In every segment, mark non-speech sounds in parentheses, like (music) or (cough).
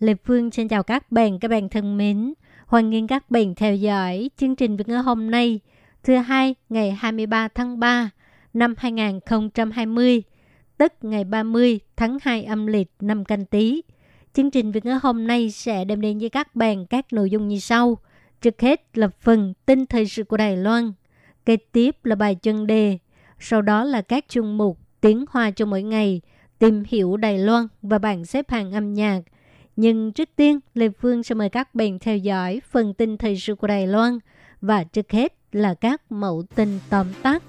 Lê Phương xin chào các bạn, các bạn thân mến. Hoan nghênh các bạn theo dõi chương trình Việt ngữ hôm nay, thứ hai ngày 23 tháng 3 năm 2020, tức ngày 30 tháng 2 âm lịch năm canh tí. Chương trình Việt ngữ hôm nay sẽ đem đến với các bạn các nội dung như sau. Trước hết là phần tin thời sự của Đài Loan, kế tiếp là bài chân đề, sau đó là các chuyên mục tiếng hoa cho mỗi ngày, tìm hiểu Đài Loan và bảng xếp hạng âm nhạc. Nhưng trước tiên, Lê Phương sẽ mời các bạn theo dõi phần tin thời sự của Đài Loan và trước hết là các mẫu tin tóm tắt.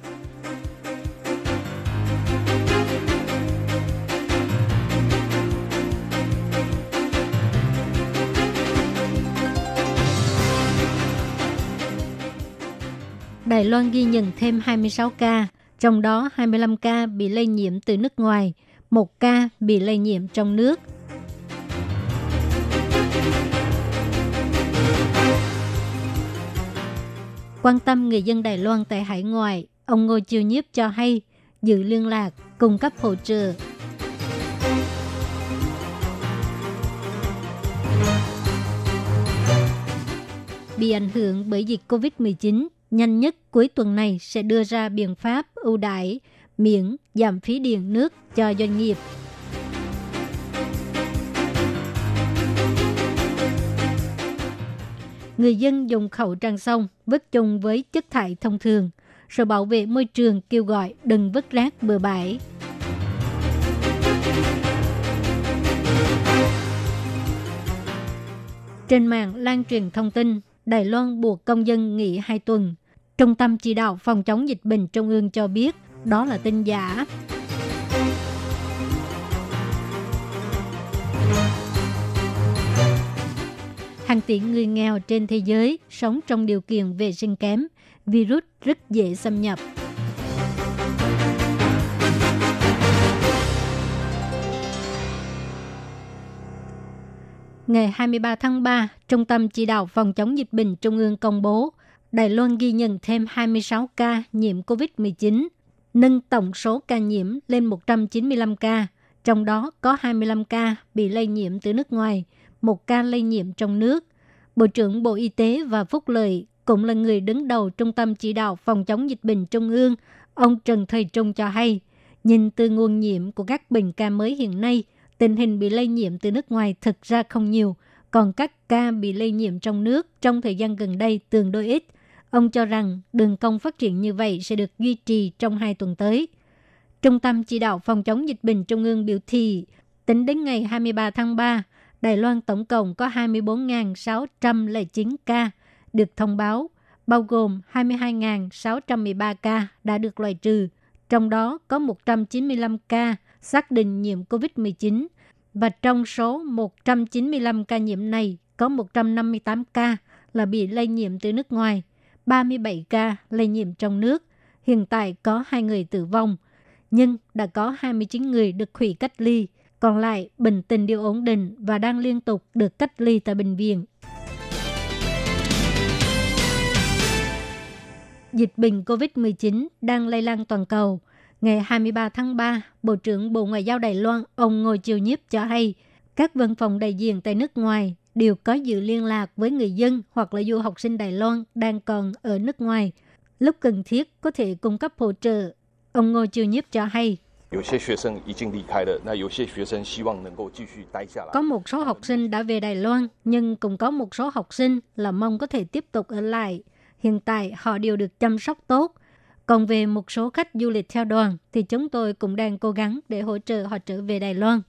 Đài Loan ghi nhận thêm 26 ca, trong đó 25 ca bị lây nhiễm từ nước ngoài, một ca bị lây nhiễm trong nước. Quan tâm người dân Đài Loan tại hải ngoại, ông Ngô Chiêu Nhiếp cho hay giữ liên lạc, cung cấp hỗ trợ. Bị ảnh hưởng bởi dịch COVID-19, nhanh nhất cuối tuần này sẽ đưa ra biện pháp ưu đãi miễn giảm phí điện nước cho doanh nghiệp. Người dân dùng khẩu trang xong, vứt chung với chất thải thông thường. Sở bảo vệ môi trường kêu gọi đừng vứt rác bừa bãi. Trên mạng lan truyền thông tin, Đài Loan buộc công dân nghỉ 2 tuần. Trung tâm chỉ đạo phòng chống dịch bệnh Trung ương cho biết, đó là tin giả. Hàng tỷ người nghèo trên thế giới sống trong điều kiện vệ sinh kém, virus rất dễ xâm nhập. Ngày 23 tháng 3, Trung tâm Chỉ đạo Phòng chống dịch bệnh Trung ương công bố Đài Loan ghi nhận thêm 26 ca nhiễm COVID-19, nâng tổng số ca nhiễm lên 195 ca, trong đó có 25 ca bị lây nhiễm từ nước ngoài, một ca lây nhiễm trong nước. Bộ trưởng Bộ Y tế và Phúc Lợi cũng là người đứng đầu Trung tâm Chỉ đạo Phòng chống dịch bệnh Trung ương, ông Trần Thời Trung cho hay, nhìn từ nguồn nhiễm của các bệnh ca mới hiện nay, tình hình bị lây nhiễm từ nước ngoài thực ra không nhiều, còn các ca bị lây nhiễm trong nước trong thời gian gần đây tương đối ít. Ông cho rằng đường cong phát triển như vậy sẽ được duy trì trong hai tuần tới. Trung tâm Chỉ đạo Phòng chống dịch bệnh Trung ương biểu thị, tính đến ngày 23 tháng 3, Đài Loan tổng cộng có 24.609 ca được thông báo, bao gồm 22.613 ca đã được loại trừ, trong đó có 195 ca xác định nhiễm COVID-19 và trong số 195 ca nhiễm này có 158 ca là bị lây nhiễm từ nước ngoài, 37 ca lây nhiễm trong nước. Hiện tại có 2 người tử vong, nhưng đã có 29 người được hủy cách ly, còn lại bình tình đều ổn định và đang liên tục được cách ly tại bệnh viện. Dịch bệnh COVID-19 đang lây lan toàn cầu. Ngày 23 tháng 3, Bộ trưởng Bộ Ngoại giao Đài Loan ông Ngô Chiêu Nhiếp cho hay các văn phòng đại diện tại nước ngoài đều có dự liên lạc với người dân hoặc là du học sinh Đài Loan đang còn ở nước ngoài. Lúc cần thiết có thể cung cấp hỗ trợ. Ông Ngô Chiêu Nhiếp cho hay, có một số học sinh đã về Đài Loan, nhưng cũng có một số học sinh là mong có thể tiếp tục ở lại. Hiện tại họ đều được chăm sóc tốt. Còn về một số khách du lịch theo đoàn thì chúng tôi cũng đang cố gắng để hỗ trợ họ trở về Đài Loan.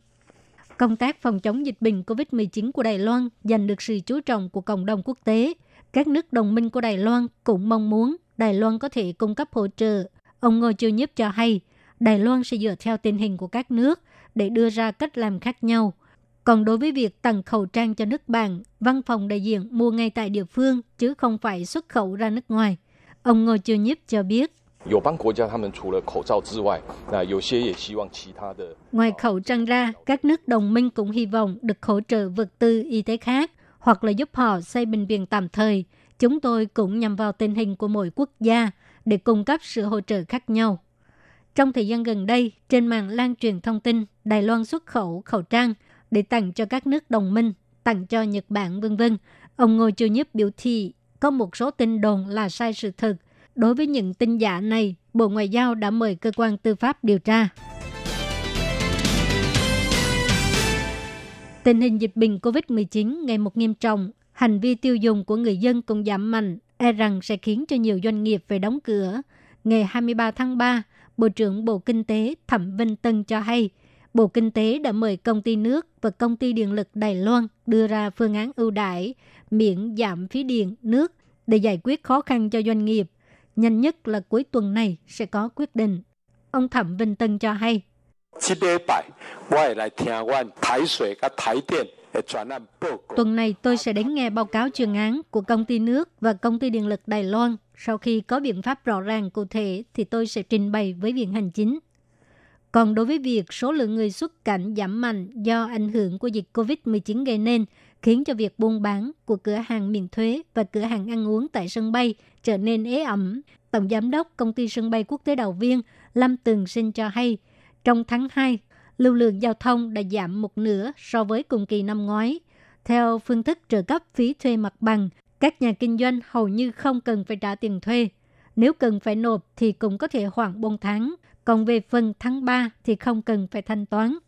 Công tác phòng chống dịch bệnh COVID-19 của Đài Loan giành được sự chú trọng của cộng đồng quốc tế. Các nước đồng minh của Đài Loan cũng mong muốn Đài Loan có thể cung cấp hỗ trợ. Ông Ngô Chiêu Nhiếp cho hay – Đài Loan sẽ dựa theo tình hình của các nước để đưa ra cách làm khác nhau. Còn đối với việc tặng khẩu trang cho nước bạn, văn phòng đại diện mua ngay tại địa phương chứ không phải xuất khẩu ra nước ngoài. Ông Ngô Chiêu Nhiếp cho biết. Ngoài khẩu trang ra, các nước đồng minh cũng hy vọng được hỗ trợ vật tư y tế khác hoặc là giúp họ xây bệnh viện tạm thời. Chúng tôi cũng nhằm vào tình hình của mỗi quốc gia để cung cấp sự hỗ trợ khác nhau. Trong thời gian gần đây, trên mạng lan truyền thông tin Đài Loan xuất khẩu khẩu trang để tặng cho các nước đồng minh, tặng cho Nhật Bản vân vân. Ông Ngô Chiêu Nhất biểu thị có một số tin đồn là sai sự thật. Đối với những tin giả này, Bộ Ngoại giao đã mời cơ quan tư pháp điều tra. Tình hình dịch bệnh COVID-19 ngày một nghiêm trọng, hành vi tiêu dùng của người dân cũng giảm mạnh, e rằng sẽ khiến cho nhiều doanh nghiệp phải đóng cửa. Ngày 23 tháng 3, Bộ trưởng Bộ Kinh tế Thẩm Vinh Tân cho hay, Bộ Kinh tế đã mời công ty nước và công ty điện lực Đài Loan đưa ra phương án ưu đãi miễn giảm phí điện, nước để giải quyết khó khăn cho doanh nghiệp. Nhanh nhất là cuối tuần này sẽ có quyết định. Ông Thẩm Vinh Tân cho hay. Tuần này tôi sẽ đến nghe báo cáo chuyên án của công ty nước và công ty điện lực Đài Loan. Sau khi có biện pháp rõ ràng cụ thể thì tôi sẽ trình bày với Viện Hành Chính. Còn đối với việc số lượng người xuất cảnh giảm mạnh do ảnh hưởng của dịch COVID-19 gây nên, khiến cho việc buôn bán của cửa hàng miễn thuế và cửa hàng ăn uống tại sân bay trở nên ế ẩm. Tổng Giám đốc Công ty Sân bay Quốc tế Đào Viên Lâm Tường Sinh cho hay, trong tháng 2, lưu lượng giao thông đã giảm một nửa so với cùng kỳ năm ngoái. Theo phương thức trợ cấp phí thuê mặt bằng, các nhà kinh doanh hầu như không cần phải trả tiền thuê. Nếu cần phải nộp thì cũng có thể hoãn 4 tháng. Còn về phần tháng 3 thì không cần phải thanh toán.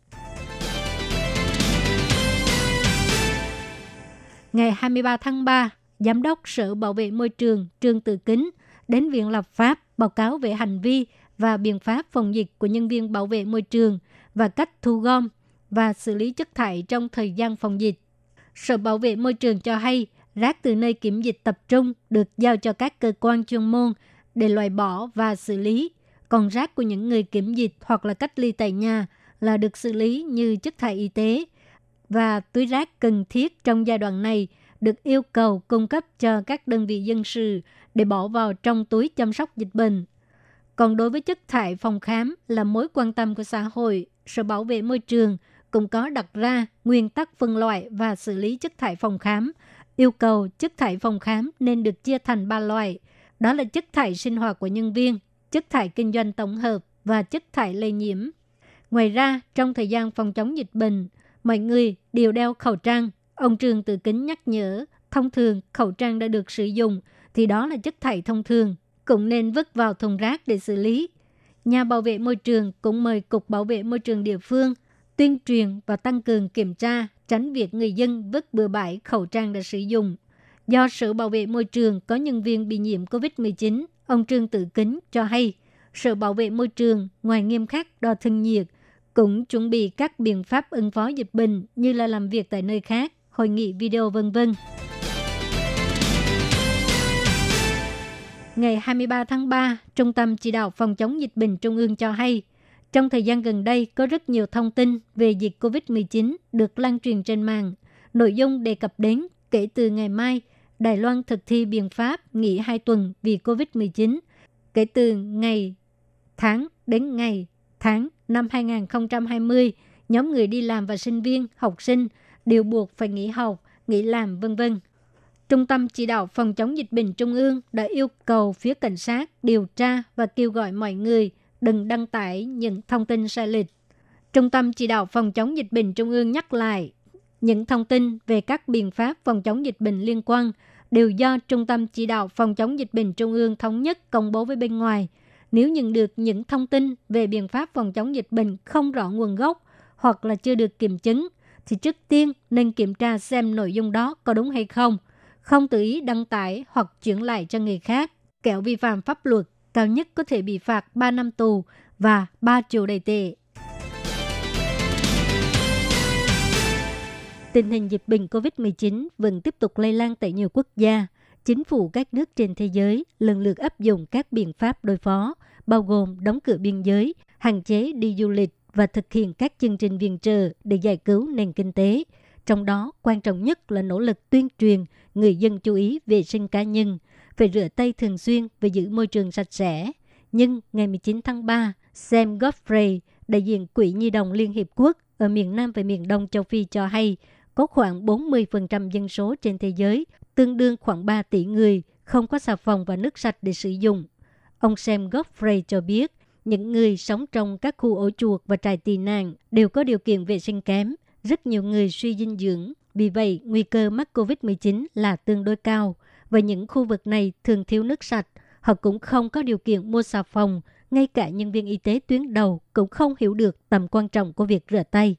Ngày 23 tháng 3, Giám đốc Sở Bảo vệ Môi trường Trương Tự Kính đến Viện Lập pháp báo cáo về hành vi và biện pháp phòng dịch của nhân viên bảo vệ môi trường và cách thu gom và xử lý chất thải trong thời gian phòng dịch. Sở Bảo vệ Môi trường cho hay rác từ nơi kiểm dịch tập trung được giao cho các cơ quan chuyên môn để loại bỏ và xử lý còn rác của những người kiểm dịch hoặc là cách ly tại nhà là được xử lý như chất thải y tế và túi rác cần thiết trong giai đoạn này được yêu cầu cung cấp cho các đơn vị dân sự để bỏ vào trong túi chăm sóc dịch bệnh. Còn đối với chất thải phòng khám là mối quan tâm của xã hội, Sở Bảo vệ Môi trường cũng có đặt ra nguyên tắc phân loại và xử lý chất thải phòng khám, yêu cầu chất thải phòng khám nên được chia thành ba loại. Đó là chất thải sinh hoạt của nhân viên, chất thải kinh doanh tổng hợp và chất thải lây nhiễm. Ngoài ra, trong thời gian phòng chống dịch bệnh, mọi người đều đeo khẩu trang. Ông Trường Tự Kính nhắc nhở, thông thường khẩu trang đã được sử dụng thì đó là chất thải thông thường, cũng nên vứt vào thùng rác để xử lý. Nhà bảo vệ môi trường cũng mời Cục Bảo vệ Môi trường địa phương tuyên truyền và tăng cường kiểm tra, tránh việc người dân vứt bừa bãi khẩu trang đã sử dụng. Do Sở Bảo vệ Môi trường có nhân viên bị nhiễm COVID-19, Ông Trương Tự Kính cho hay, Sở Bảo vệ Môi trường ngoài nghiêm khắc đo thân nhiệt, cũng chuẩn bị các biện pháp ứng phó dịch bệnh như là làm việc tại nơi khác, hội nghị video vân vân. Ngày 23 tháng 3, Trung tâm Chỉ đạo Phòng chống dịch bệnh Trung ương cho hay, trong thời gian gần đây có rất nhiều thông tin về dịch COVID-19 được lan truyền trên mạng. Nội dung đề cập đến kể từ ngày mai – Đài Loan thực thi biện pháp nghỉ 2 tuần vì COVID-19 kể từ ngày, tháng đến ngày, tháng năm 2020, nhóm người đi làm và sinh viên, học sinh đều buộc phải nghỉ học, nghỉ làm vân vân. Trung tâm chỉ đạo phòng chống dịch bệnh Trung ương đã yêu cầu phía cảnh sát điều tra và kêu gọi mọi người đừng đăng tải những thông tin sai lệch. Trung tâm chỉ đạo phòng chống dịch bệnh Trung ương nhắc lại những thông tin về các biện pháp phòng chống dịch bệnh liên quan đều do Trung tâm Chỉ đạo Phòng chống dịch bệnh Trung ương thống nhất công bố với bên ngoài. Nếu nhận được những thông tin về biện pháp phòng chống dịch bệnh không rõ nguồn gốc hoặc là chưa được kiểm chứng, thì trước tiên nên kiểm tra xem nội dung đó có đúng hay không. Không tự ý đăng tải hoặc chuyển lại cho người khác. Kẻo vi phạm pháp luật, cao nhất có thể bị phạt 3 năm tù và 3 triệu đầy tệ. Tình hình dịch bệnh COVID-19 vẫn tiếp tục lây lan tại nhiều quốc gia. Chính phủ các nước trên thế giới lần lượt áp dụng các biện pháp đối phó, bao gồm đóng cửa biên giới, hạn chế đi du lịch và thực hiện các chương trình viện trợ để giải cứu nền kinh tế. Trong đó, quan trọng nhất là nỗ lực tuyên truyền người dân chú ý vệ sinh cá nhân, phải rửa tay thường xuyên và giữ môi trường sạch sẽ. Nhưng ngày 19 tháng 3, Sam Godfrey, đại diện Quỹ Nhi đồng Liên Hiệp Quốc ở miền Nam và miền Đông châu Phi cho hay, có khoảng 40% dân số trên thế giới, tương đương khoảng 3 tỷ người, không có xà phòng và nước sạch để sử dụng. Ông Sam Godfrey cho biết, những người sống trong các khu ổ chuột và trại tị nạn đều có điều kiện vệ sinh kém. Rất nhiều người suy dinh dưỡng, vì vậy nguy cơ mắc COVID-19 là tương đối cao. Và những khu vực này thường thiếu nước sạch. Họ cũng không có điều kiện mua xà phòng. Ngay cả nhân viên y tế tuyến đầu cũng không hiểu được tầm quan trọng của việc rửa tay.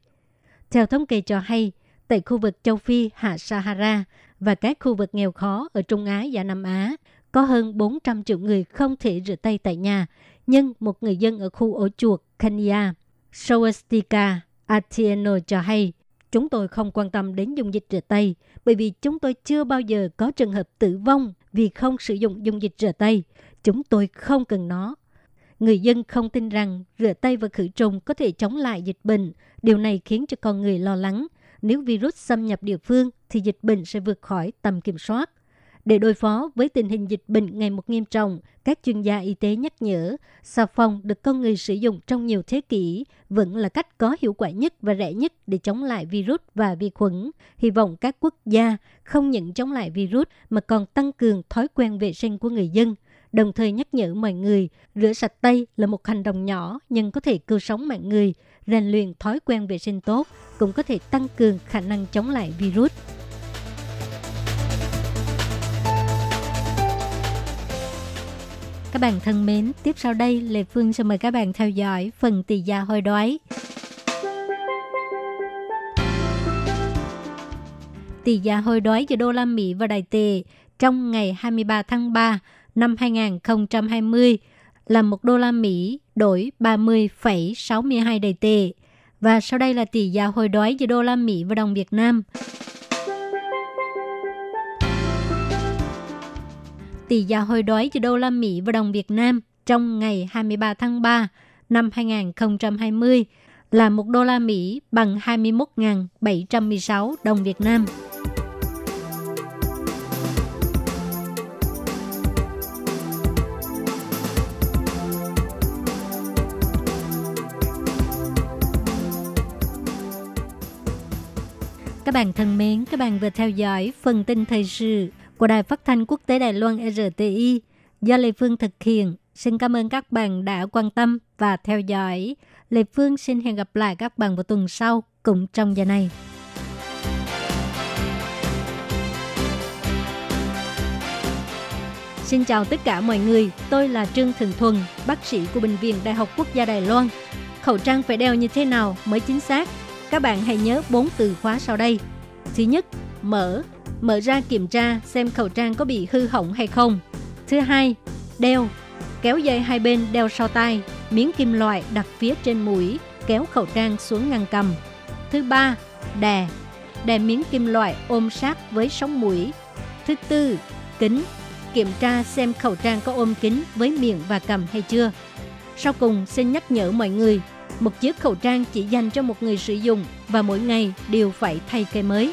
Theo thống kê cho hay, tại khu vực châu Phi hạ Sahara và các khu vực nghèo khó ở Trung Á và Nam Á, có hơn 400 triệu người không thể rửa tay tại nhà, nhưng một người dân ở khu ổ chuột Kenya, Sowastika Atieno cho hay, chúng tôi không quan tâm đến dung dịch rửa tay bởi vì chúng tôi chưa bao giờ có trường hợp tử vong vì không sử dụng dung dịch rửa tay. Chúng tôi không cần nó. Người dân không tin rằng rửa tay và khử trùng có thể chống lại dịch bệnh. Điều này khiến cho con người lo lắng. Nếu virus xâm nhập địa phương thì dịch bệnh sẽ vượt khỏi tầm kiểm soát. Để đối phó với tình hình dịch bệnh ngày một nghiêm trọng, các chuyên gia y tế nhắc nhở xà phòng được con người sử dụng trong nhiều thế kỷ vẫn là cách có hiệu quả nhất và rẻ nhất để chống lại virus và vi khuẩn. Hy vọng các quốc gia không những chống lại virus mà còn tăng cường thói quen vệ sinh của người dân, đồng thời nhắc nhở mọi người rửa sạch tay là một hành động nhỏ nhưng có thể cứu sống mạng người, rèn luyện thói quen vệ sinh tốt cũng có thể tăng cường khả năng chống lại virus. Các bạn thân mến, tiếp sau đây Lê Phương sẽ mời các bạn theo dõi phần tỷ giá hồi đoái. Tỷ giá hồi đoái giữa đô la Mỹ và Đài tệ trong ngày 23 tháng 3 năm 2020 là một đô la Mỹ đổi 30,62 Đài tệ. Và sau đây là tỷ giá hồi đoái giữa đô la Mỹ và đồng Việt Nam. Tỷ giá hồi đoái giữa đô la Mỹ và đồng Việt Nam trong ngày 23 tháng 3 năm 2020 là 1 đô la Mỹ bằng 21.716 đồng Việt Nam. Các bạn thân mến, các bạn vừa theo dõi phần tin thời sự của Đài Phát thanh Quốc tế Đài Loan RTI do Lê Phương thực hiện. Xin cảm ơn các bạn đã quan tâm và theo dõi. Lê Phương xin hẹn gặp lại các bạn vào tuần sau cùng trong giờ này. Xin chào tất cả mọi người, tôi là Trương Thường Thuần, bác sĩ của Bệnh viện Đại học Quốc gia Đài Loan. Khẩu trang phải đeo như thế nào mới chính xác? Các bạn hãy nhớ bốn từ khóa sau đây. Thứ nhất, mở, mở ra kiểm tra xem khẩu trang có bị hư hỏng hay không. Thứ hai, đeo, kéo dây hai bên đeo sau tay, miếng kim loại đặt phía trên mũi, kéo khẩu trang xuống ngăn cầm. Thứ ba, đè, đè miếng kim loại ôm sát với sống mũi. Thứ tư, kính, kiểm tra xem khẩu trang có ôm kính với miệng và cầm hay chưa. Sau cùng, xin nhắc nhở mọi người, một chiếc khẩu trang chỉ dành cho một người sử dụng và mỗi ngày đều phải thay cây mới.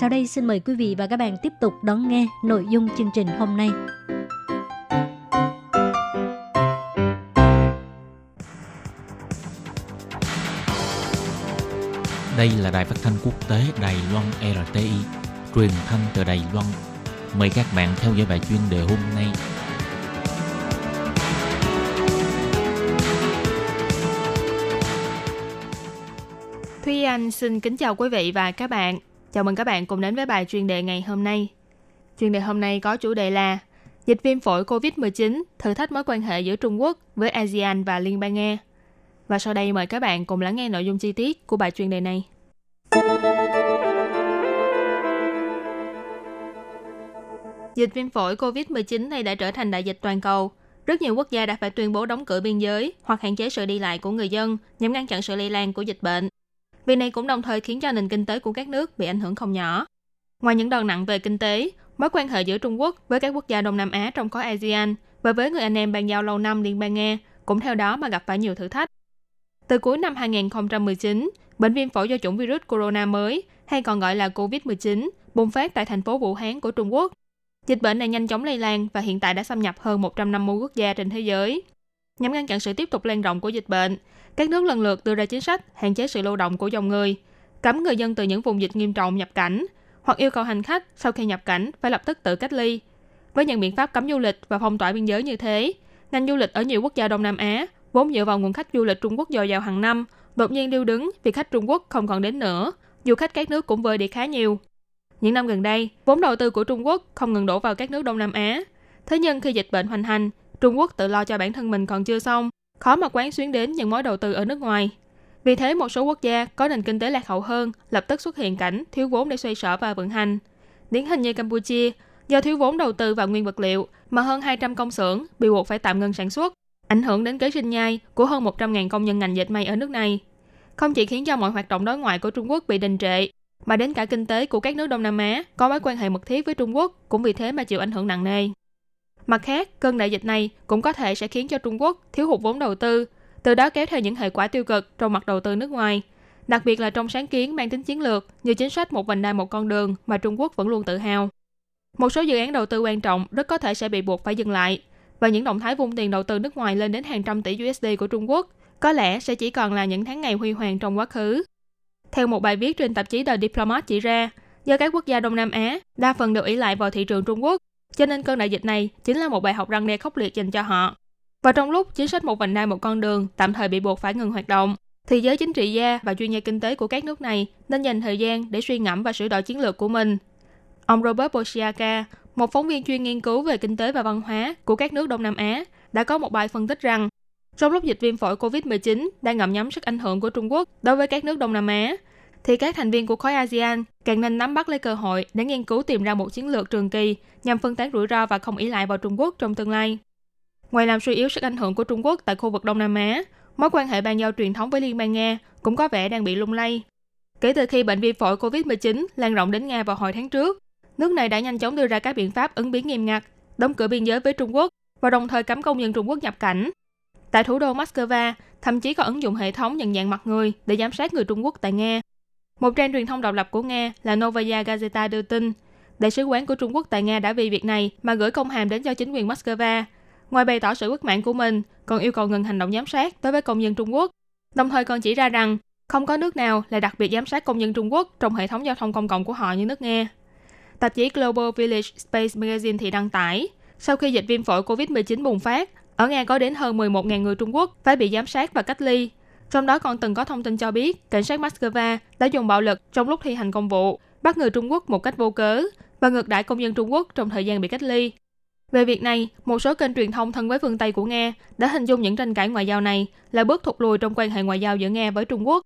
Sau đây xin mời quý vị và các bạn tiếp tục đón nghe nội dung chương trình hôm nay. Đây là đài phát thanh quốc tế Đài Loan RTI, truyền thanh từ Đài Loan. Mời các bạn theo dõi bài chuyên đề hôm nay. Thúy Anh xin kính chào quý vị và các bạn. Chào mừng các bạn cùng đến với bài chuyên đề ngày hôm nay. Chuyên đề hôm nay có chủ đề là Dịch viêm phổi COVID-19 thử thách mối quan hệ giữa Trung Quốc với ASEAN và Liên bang Nga. Và sau đây mời các bạn cùng lắng nghe nội dung chi tiết của bài chuyên đề này. Dịch viêm phổi COVID-19 này đã trở thành đại dịch toàn cầu. Rất nhiều quốc gia đã phải tuyên bố đóng cửa biên giới hoặc hạn chế sự đi lại của người dân nhằm ngăn chặn sự lây lan của dịch bệnh. Việc này cũng đồng thời khiến cho nền kinh tế của các nước bị ảnh hưởng không nhỏ. Ngoài những đòn nặng về kinh tế, mối quan hệ giữa Trung Quốc với các quốc gia Đông Nam Á trong khối ASEAN và với người anh em bàn giao lâu năm Liên bang Nga cũng theo đó mà gặp phải nhiều thử thách. Từ cuối năm 2019, bệnh viêm phổi do chủng virus corona mới, hay còn gọi là COVID-19, bùng phát tại thành phố Vũ Hán của Trung Quốc. Dịch bệnh này nhanh chóng lây lan và hiện tại đã xâm nhập hơn 150 quốc gia trên thế giới. Nhằm ngăn chặn sự tiếp tục lan rộng của dịch bệnh, các nước lần lượt đưa ra chính sách hạn chế sự lưu động của dòng người, cấm người dân từ những vùng dịch nghiêm trọng nhập cảnh, hoặc yêu cầu hành khách sau khi nhập cảnh phải lập tức tự cách ly. Với những biện pháp cấm du lịch và phong tỏa biên giới như thế, ngành du lịch ở nhiều quốc gia Đông Nam Á vốn dựa vào nguồn khách du lịch Trung Quốc dồi dào hàng năm, đột nhiên điêu đứng vì khách Trung Quốc không còn đến nữa, du khách các nước cũng vơi đi khá nhiều. Những năm gần đây, vốn đầu tư của Trung Quốc không ngừng đổ vào các nước Đông Nam Á. Thế nhưng khi dịch bệnh hoành hành, Trung Quốc tự lo cho bản thân mình còn chưa xong, khó mà quán xuyến đến những mối đầu tư ở nước ngoài. Vì thế, một số quốc gia có nền kinh tế lạc hậu hơn lập tức xuất hiện cảnh thiếu vốn để xoay sở và vận hành. Điển hình như Campuchia, do thiếu vốn đầu tư vào nguyên vật liệu mà hơn 200 công xưởng bị buộc phải tạm ngừng sản xuất, ảnh hưởng đến kế sinh nhai của hơn 100.000 công nhân ngành dệt may ở nước này. Không chỉ khiến cho mọi hoạt động đối ngoại của Trung Quốc bị đình trệ, mà đến cả kinh tế của các nước Đông Nam Á có mối quan hệ mật thiết với Trung Quốc cũng vì thế mà chịu ảnh hưởng nặng nề. Mặt khác, cơn đại dịch này cũng có thể sẽ khiến cho Trung Quốc thiếu hụt vốn đầu tư, từ đó kéo theo những hệ quả tiêu cực trong mặt đầu tư nước ngoài, đặc biệt là trong sáng kiến mang tính chiến lược như chính sách một vành đai một con đường mà Trung Quốc vẫn luôn tự hào. Một số dự án đầu tư quan trọng rất có thể sẽ bị buộc phải dừng lại, và những động thái vung tiền đầu tư nước ngoài lên đến hàng trăm tỷ USD của Trung Quốc có lẽ sẽ chỉ còn là những tháng ngày huy hoàng trong quá khứ. Theo một bài viết trên tạp chí The Diplomat chỉ ra, do các quốc gia Đông Nam Á đa phần đều ỷ lại vào thị trường Trung Quốc, cho nên cơn đại dịch này chính là một bài học răng đe khốc liệt dành cho họ. Và trong lúc chính sách một vành đai một con đường tạm thời bị buộc phải ngừng hoạt động, thì giới chính trị gia và chuyên gia kinh tế của các nước này nên dành thời gian để suy ngẫm và sửa đổi chiến lược của mình. Ông Robert Boshiaka, một phóng viên chuyên nghiên cứu về kinh tế và văn hóa của các nước Đông Nam Á, đã có một bài phân tích rằng trong lúc dịch viêm phổi COVID-19 đang ngậm nhắm sức ảnh hưởng của Trung Quốc đối với các nước Đông Nam Á, thì các thành viên của khối ASEAN càng nên nắm bắt lấy cơ hội để nghiên cứu tìm ra một chiến lược trường kỳ nhằm phân tán rủi ro và không ý lại vào Trung Quốc trong tương lai. Ngoài làm suy yếu sức ảnh hưởng của Trung Quốc tại khu vực Đông Nam Á, mối quan hệ bàn giao truyền thống với Liên bang Nga cũng có vẻ đang bị lung lay. Kể từ khi bệnh viêm phổi COVID-19 lan rộng đến Nga vào hồi tháng trước, nước này đã nhanh chóng đưa ra các biện pháp ứng biến nghiêm ngặt, đóng cửa biên giới với Trung Quốc và đồng thời cấm công dân Trung Quốc nhập cảnh. Tại thủ đô Moscow, thậm chí có ứng dụng hệ thống nhận dạng mặt người để giám sát người Trung Quốc tại Nga. Một trang truyền thông độc lập của Nga là Novaya Gazeta đưa tin, Đại sứ quán của Trung Quốc tại Nga đã vì việc này mà gửi công hàm đến cho chính quyền Moscow. Ngoài bày tỏ sự bất mãn của mình, còn yêu cầu ngừng hành động giám sát đối với công dân Trung Quốc. Đồng thời còn chỉ ra rằng không có nước nào lại đặc biệt giám sát công dân Trung Quốc trong hệ thống giao thông công cộng của họ như nước Nga. Tạp chí Global Village Space Magazine thì đăng tải, sau khi dịch viêm phổi COVID-19 bùng phát, ở Nga có đến hơn 11.000 người Trung Quốc phải bị giám sát và cách ly. Trong đó còn từng có thông tin cho biết cảnh sát Moscow đã dùng bạo lực trong lúc thi hành công vụ, bắt người Trung Quốc một cách vô cớ và ngược đãi công dân Trung Quốc trong thời gian bị cách ly. Về việc này, một số kênh truyền thông thân với phương Tây của Nga đã hình dung những tranh cãi ngoại giao này là bước thụt lùi trong quan hệ ngoại giao giữa Nga với Trung Quốc.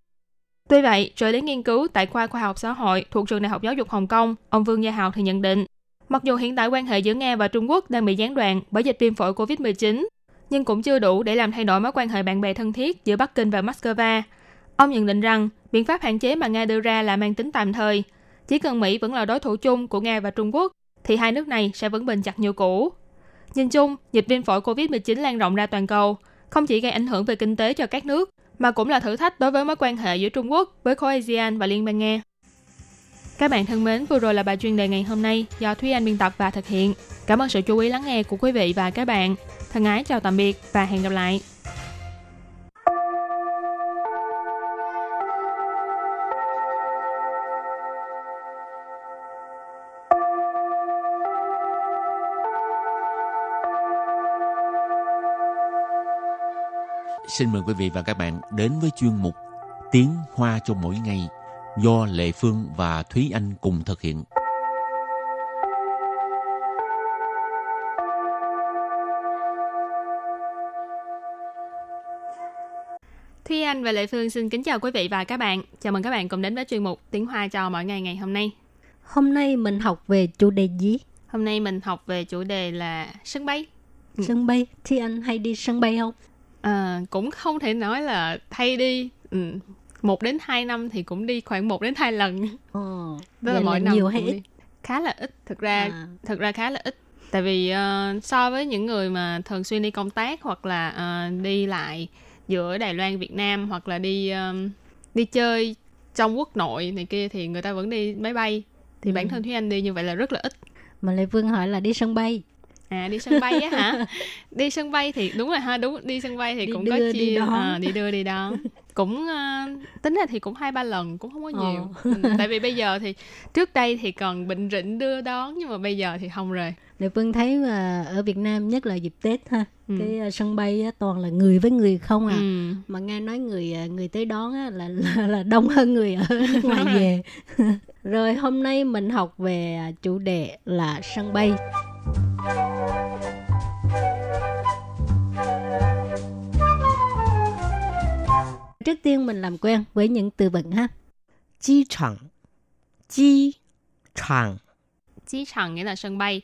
Tuy vậy, trợ lý nghiên cứu tại khoa khoa học xã hội thuộc trường Đại học Giáo dục Hồng Kông, ông Vương Gia Hào thì nhận định, mặc dù hiện tại quan hệ giữa Nga và Trung Quốc đang bị gián đoạn bởi dịch viêm phổi COVID-19, nhưng cũng chưa đủ để làm thay đổi mối quan hệ bạn bè thân thiết giữa Bắc Kinh và Moscow. Ông nhận định rằng, biện pháp hạn chế mà Nga đưa ra là mang tính tạm thời. Chỉ cần Mỹ vẫn là đối thủ chung của Nga và Trung Quốc, thì hai nước này sẽ vẫn bình chặt như cũ. Nhìn chung, dịch viêm phổi COVID-19 lan rộng ra toàn cầu, không chỉ gây ảnh hưởng về kinh tế cho các nước, mà cũng là thử thách đối với mối quan hệ giữa Trung Quốc với khối ASEAN và Liên bang Nga. Các bạn thân mến, vừa rồi là bài chuyên đề ngày hôm nay do Thúy Anh biên tập và thực hiện. Cảm ơn sự chú ý lắng nghe của quý vị và các bạn. Thân ái chào tạm biệt và hẹn gặp lại. Xin mời quý vị và các bạn đến với chuyên mục Tiếng Hoa cho mỗi ngày do Lệ Phương và Thúy Anh cùng thực hiện. Thúy Anh và Lệ Phương xin kính chào quý vị và các bạn. Chào mừng các bạn cùng đến với chuyên mục Tiếng Hoa cho mỗi ngày ngày hôm nay. Hôm nay mình học về chủ đề gì? Hôm nay mình học về chủ đề là sân bay. Ừ. Sân bay. Thì anh hay đi sân bay không? À, cũng không thể nói là hay đi. Ừ. Một đến hai năm thì cũng đi khoảng một đến hai lần. Ờ, Đó là mỗi năm nhiều hay ít? đi. Khá là ít. Thực ra À. thực ra khá là ít. Tại vì ờ, so với những người mà thường xuyên đi công tác hoặc là ờ, đi lại giữa Đài Loan Việt Nam hoặc là đi ờ, đi chơi trong quốc nội này kia thì người ta vẫn đi máy bay. Thì Ừ. bản thân Thúy Anh đi như vậy là rất là ít. Mà Lê Phương hỏi là đi sân bay. À đi sân bay á hả? (laughs) đi sân bay thì đúng rồi ha, đúng đi sân bay thì Đi cũng đưa, có đi chia đón. à, đi đưa đi đón. (laughs) cũng ờ, tính ra thì cũng hai ba lần cũng không có Ờ. nhiều. (laughs) Ừ, tại vì bây giờ thì trước đây thì còn bệnh rịnh đưa đón nhưng mà bây giờ thì không rồi. Lê Phương thấy mà ở Việt Nam nhất là dịp Tết ha. Ừ. Cái ờ, sân bay á, toàn là người với người không à. Ừ. Mà nghe nói người ờ, người tới đón á, là, là là đông hơn người ở ngoài rồi. về. Rồi hôm nay mình học về à, chủ đề là sân bay. Trước tiên mình làm quen với những từ vựng ha. Chi chẳng Chi chẳng Chi chẳng nghĩa là sân bay.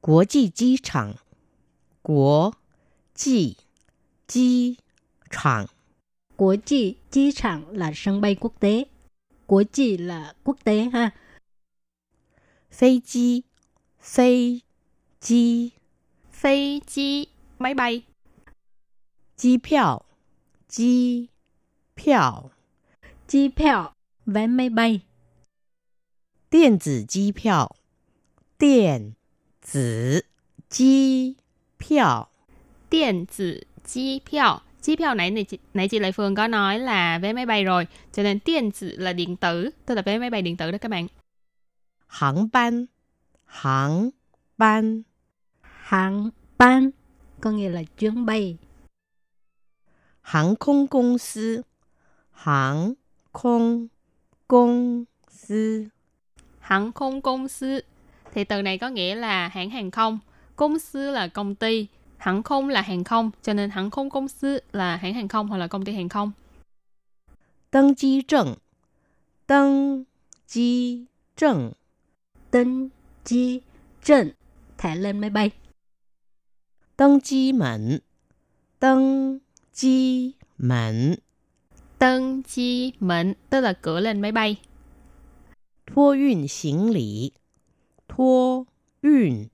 Quốc tế chi chẳng Quốc tế chi chẳng Quốc tế chi chẳng là sân bay quốc tế. Quốc tế là quốc tế ha. Phi chi Phê chi? Phê chi? Máy bay. Chi piao Chi piao Chi piao Vé máy bay. Điện tử chi piao Điện tử chi piao Điện tử chi piao Chi piao nãy, nãy chị Lệ Phương có nói là vé máy bay rồi. Cho nên điện tử là điện tử. Tức là vé máy bay điện tử đó các bạn. Hàng ban. Hàng ban Hàng ban có nghĩa là chuyến bay. Hàng không công sư Hàng không công sư Hàng không công sư Thì từ này có nghĩa là hãng hàng không. Công sư là công ty. Hàng không là hàng không. Cho nên hàng không công sư là hãng hàng không hoặc là công ty hàng không. Đăng ký chứng Đăng ký chứng Đăng chi trần, thẻ lên máy bay. 登机门，登机门， Tân chi mệnh tức là cửa lên máy bay. 托运行李，托运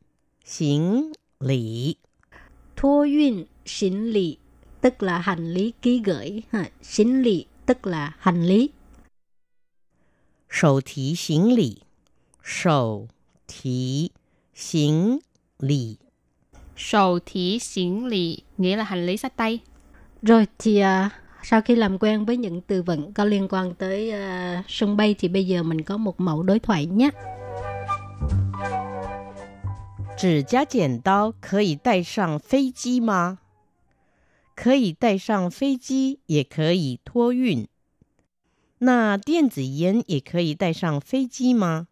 行李， Thua yun xin lì, tức là hành lý ký gửi. Ha. Xin lì, tức là hành lý. 手提行李，手 提行李， Sầu thí xiển lì nghĩa là hành lý sách tay. Rồi thì à, sau khi làm quen với những từ vựng có liên quan tới à, sân bay thì bây giờ mình có một mẫu đối thoại nhé. 指甲剪刀可以带上飞机吗？可以带上飞机，也可以托运。那电子烟也可以带上飞机吗？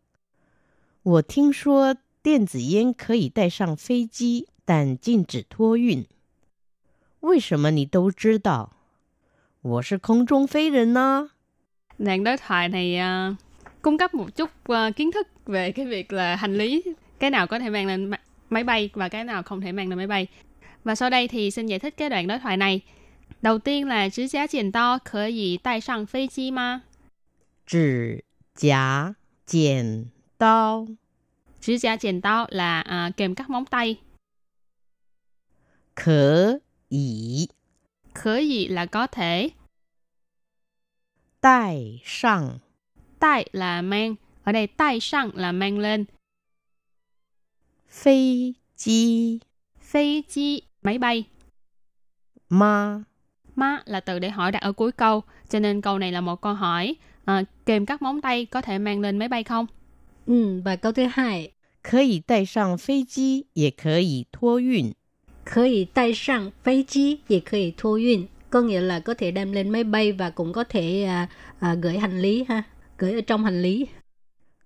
我听说电子烟可以带上飞机，但禁止托运。为什么你都知道？我是空中飞人呢、 Đoạn đối thoại này à, cung cấp một chút à, kiến thức về cái việc là hành lý cái nào có thể mang lên ma- máy bay và cái nào không thể mang lên máy bay. Và sau đây thì xin giải thích cái đoạn đối thoại này. Đầu tiên là指甲剪刀可以带上飞机吗？指甲剪刀 Chữ gia chèn tao là à, kèm các móng tay. Khở ý. Khở ý là có thể. Tài sang. Tài là mang. Ở đây tài sang là mang lên. Phi chi. Phi chi, máy bay. Ma. Ma là từ để hỏi đặt ở cuối câu. Cho nên câu này là một câu hỏi. À, kèm các móng tay có thể mang lên máy bay không? Ừ, và câu thứ hai, 可以带上飞机，也可以托运。 可以带上飞机，也可以托运，có nghĩa là có thể đem lên máy bay và cũng có thể à, à, gửi hành lý ha, gửi ở trong hành lý.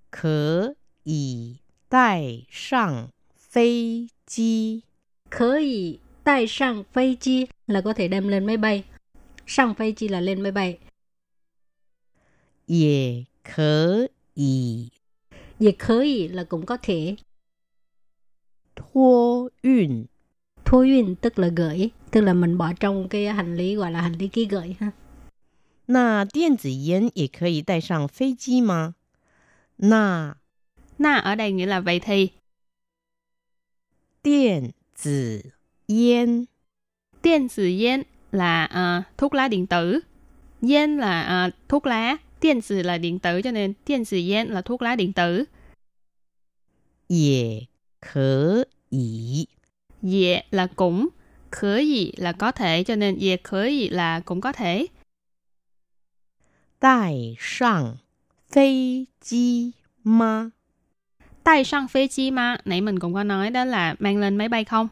可以带上飞机，可以带上飞机 là có thể đem lên máy bay. Sang 飞机 là lên máy bay. 也可以 也可以 là cũng có thể. 托运， Thô yun tức là gửi, tức là mình bỏ trong cái hành lý gọi là hành lý ký gửi ha. 那电子烟也可以带上飞机吗？那 Na ở đây nghĩa là vậy thì. 电子烟 Điện tử yên là ờ, thuốc lá điện tử. Yên là ờ, thuốc lá. điện tử là điện tử cho nên điện tử yến là thuốc lá điện tử. Dễ khở ý. Dễ là cũng, khở ý là có thể cho nên dễ khở ý là cũng có thể. Đại sang phi chi ma. Đại sang phi chi ma, nãy mình cũng có nói đó là mang lên máy bay không?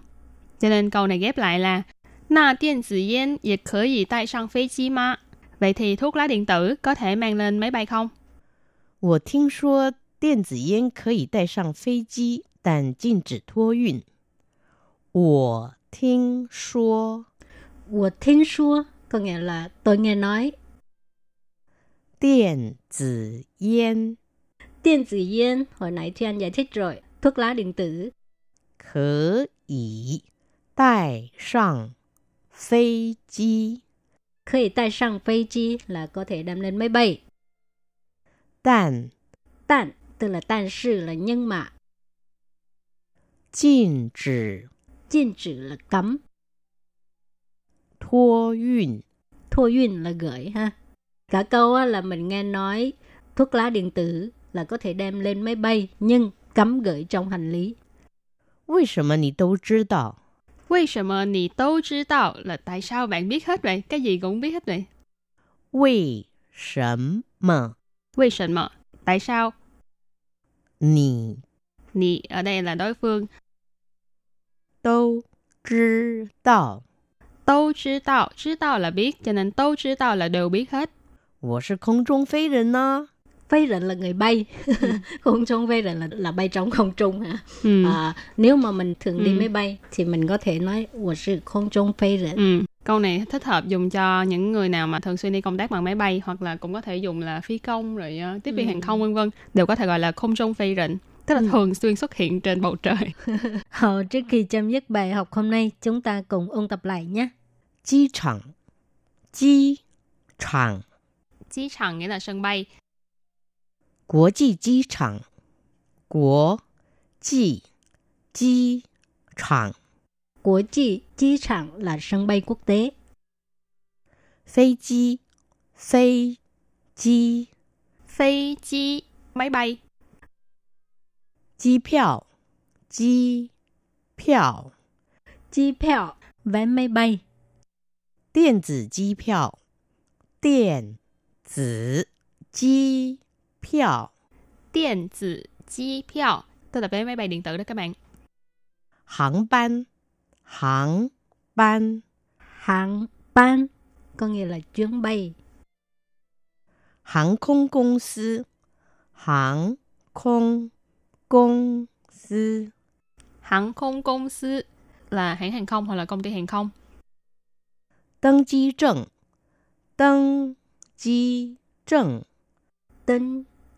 Cho nên câu này ghép lại là Na điện tử yên, dễ khở ý đại sang phi chi. Vậy thì thuốc lá điện tử có thể mang lên máy bay không? 我听说电子烟可以带上飞机，但禁止托运。我听说 Wo thiên xua có nghĩa là tôi nghe nói 电子烟 điện tử yên hồi nãy thì anh giải thích rồi thuốc lá điện tử 可以带上飞机， có thể带上飞机 là có thể đem lên máy bay 但 但 tức là但是 là nhưng mà 禁止 禁止 là cấm 托运。 thô yun là gửi ha cả câu á, là mình nghe nói thuốc lá điện tử là có thể đem lên máy bay nhưng cấm gửi trong hành lý 为什么你都知道？ Vì sao mà nì tố知道 là tại sao bạn biết hết vậy? Cái gì cũng biết hết vậy. 为什么 Vì sao mà? Tại sao? 你 Nì ở đây là đối phương. 都知道？ Tố 知道, 知道 là biết, cho nên tố 知道 là đều biết hết. 我是空中飞人呢。 vây rịnh là người bay ừ. (laughs) không trống vây rịnh là là bay trong không trung hả ừ. à, nếu mà mình thường đi ừ. máy bay thì mình có thể nói của sự không trung vây rịnh ừ. câu này thích hợp dùng cho những người nào mà thường xuyên đi công tác bằng máy bay hoặc là cũng có thể dùng là phi công rồi uh, tiếp viên ừ. hàng không vân vân đều có thể gọi là không trung phi rịnh tức là ừ. thường xuyên xuất hiện trên bầu trời. Hầu (laughs) ờ, trước khi chấm dứt bài học hôm nay, chúng ta cùng ôn tập lại nhé. Chi chẳng Chi chẳng Chi chẳng nghĩa là sân bay. 国际机场，国际机场， của chi chi trạng là sân bay quốc tế 飞机，飞机， phi chi máy bay, 机票，机票， chi票vé máy bay 电子机票，电子机 票，điện tử chi 票, tức là vé máy bay điện tử đó các bạn. Hàng ban, hàng ban, hàng ban, là chuyến bay. Hàng không công hàng không công sư. Hàng không công là hãng hàng không hoặc là công ty hàng không. Đăng ký chứng, đăng ký chứng, đăng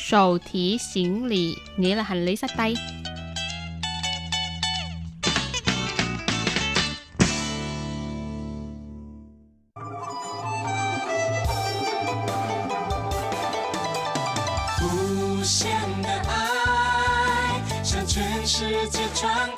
手提行李，你了行李塞带。世界传。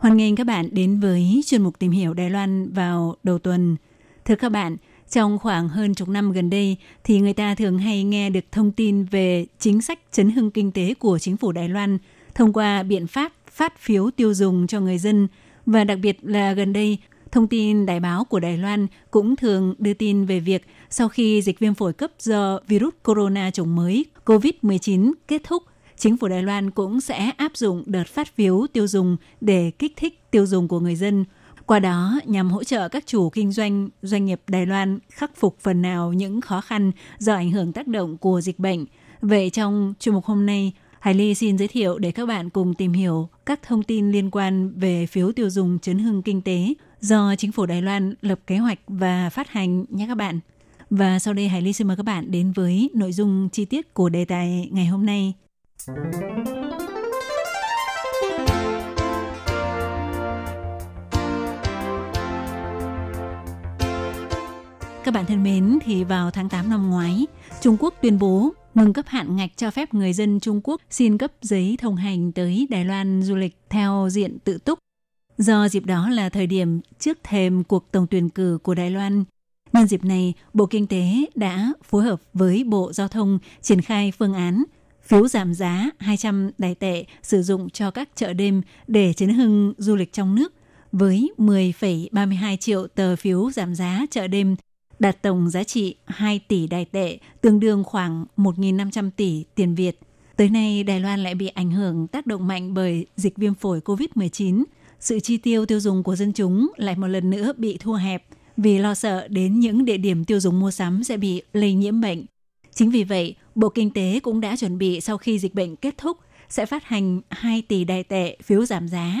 Hoan nghênh các bạn đến với chuyên mục tìm hiểu Đài Loan vào đầu tuần. Thưa các bạn, trong khoảng hơn chục năm gần đây thì người ta thường hay nghe được thông tin về chính sách chấn hưng kinh tế của chính phủ Đài Loan thông qua biện pháp phát phiếu tiêu dùng cho người dân và đặc biệt là gần đây Thông tin đài báo của Đài Loan cũng thường đưa tin về việc sau khi dịch viêm phổi cấp do virus corona chủng mới COVID-19 kết thúc, chính phủ Đài Loan cũng sẽ áp dụng đợt phát phiếu tiêu dùng để kích thích tiêu dùng của người dân. Qua đó nhằm hỗ trợ các chủ kinh doanh, doanh nghiệp Đài Loan khắc phục phần nào những khó khăn do ảnh hưởng tác động của dịch bệnh. Vậy trong chuyên mục hôm nay, Hải Ly xin giới thiệu để các bạn cùng tìm hiểu các thông tin liên quan về phiếu tiêu dùng chấn hưng kinh tế do chính phủ Đài Loan lập kế hoạch và phát hành nhé các bạn. Và sau đây Hải Ly xin mời các bạn đến với nội dung chi tiết của đề tài ngày hôm nay. Các bạn thân mến, thì vào tháng 8 năm ngoái, Trung Quốc tuyên bố ngừng cấp hạn ngạch cho phép người dân Trung Quốc xin cấp giấy thông hành tới Đài Loan du lịch theo diện tự túc. Do dịp đó là thời điểm trước thềm cuộc tổng tuyển cử của Đài Loan, nhân dịp này, Bộ Kinh tế đã phối hợp với Bộ Giao thông triển khai phương án phiếu giảm giá 200 đài tệ sử dụng cho các chợ đêm để chấn hưng du lịch trong nước với 10,32 triệu tờ phiếu giảm giá chợ đêm đạt tổng giá trị 2 tỷ đài tệ, tương đương khoảng 1.500 tỷ tiền Việt. Tới nay, Đài Loan lại bị ảnh hưởng tác động mạnh bởi dịch viêm phổi COVID-19. Sự chi tiêu tiêu dùng của dân chúng lại một lần nữa bị thu hẹp vì lo sợ đến những địa điểm tiêu dùng mua sắm sẽ bị lây nhiễm bệnh. Chính vì vậy, Bộ Kinh tế cũng đã chuẩn bị sau khi dịch bệnh kết thúc sẽ phát hành 2 tỷ đài tệ phiếu giảm giá.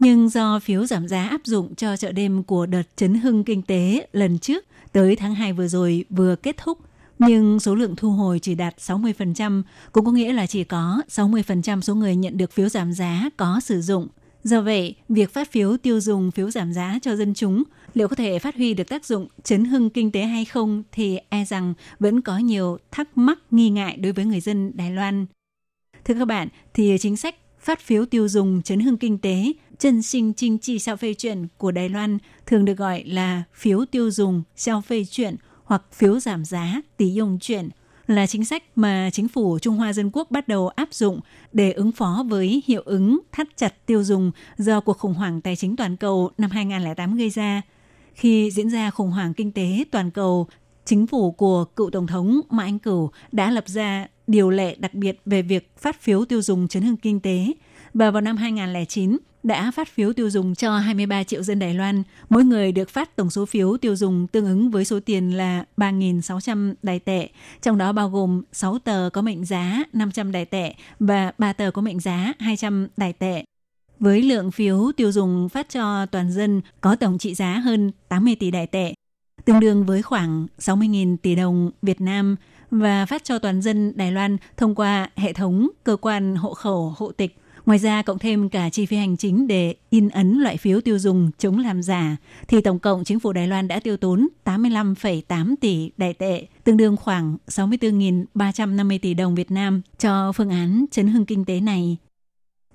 Nhưng do phiếu giảm giá áp dụng cho chợ đêm của đợt chấn hưng kinh tế lần trước tới tháng 2 vừa rồi vừa kết thúc, nhưng số lượng thu hồi chỉ đạt 60%, cũng có nghĩa là chỉ có 60% số người nhận được phiếu giảm giá có sử dụng. Do vậy, việc phát phiếu tiêu dùng phiếu giảm giá cho dân chúng liệu có thể phát huy được tác dụng chấn hưng kinh tế hay không thì e rằng vẫn có nhiều thắc mắc nghi ngại đối với người dân Đài Loan. Thưa các bạn, thì chính sách phát phiếu tiêu dùng chấn hưng kinh tế chân sinh chính trị sao phê chuyển của Đài Loan thường được gọi là phiếu tiêu dùng sao phê chuyển hoặc phiếu giảm giá tỷ dùng chuyển là chính sách mà chính phủ Trung Hoa Dân Quốc bắt đầu áp dụng để ứng phó với hiệu ứng thắt chặt tiêu dùng do cuộc khủng hoảng tài chính toàn cầu năm 2008 gây ra. Khi diễn ra khủng hoảng kinh tế toàn cầu, chính phủ của cựu Tổng thống Mã Anh Cửu đã lập ra điều lệ đặc biệt về việc phát phiếu tiêu dùng chấn hưng kinh tế. Và vào năm 2009, đã phát phiếu tiêu dùng cho 23 triệu dân Đài Loan. Mỗi người được phát tổng số phiếu tiêu dùng tương ứng với số tiền là 3.600 đài tệ, trong đó bao gồm 6 tờ có mệnh giá 500 đài tệ và 3 tờ có mệnh giá 200 đài tệ. Với lượng phiếu tiêu dùng phát cho toàn dân có tổng trị giá hơn 80 tỷ đài tệ, tương đương với khoảng 60.000 tỷ đồng Việt Nam và phát cho toàn dân Đài Loan thông qua hệ thống cơ quan hộ khẩu hộ tịch Ngoài ra cộng thêm cả chi phí hành chính để in ấn loại phiếu tiêu dùng chống làm giả, thì tổng cộng chính phủ Đài Loan đã tiêu tốn 85,8 tỷ đại tệ, tương đương khoảng 64.350 tỷ đồng Việt Nam cho phương án chấn hưng kinh tế này.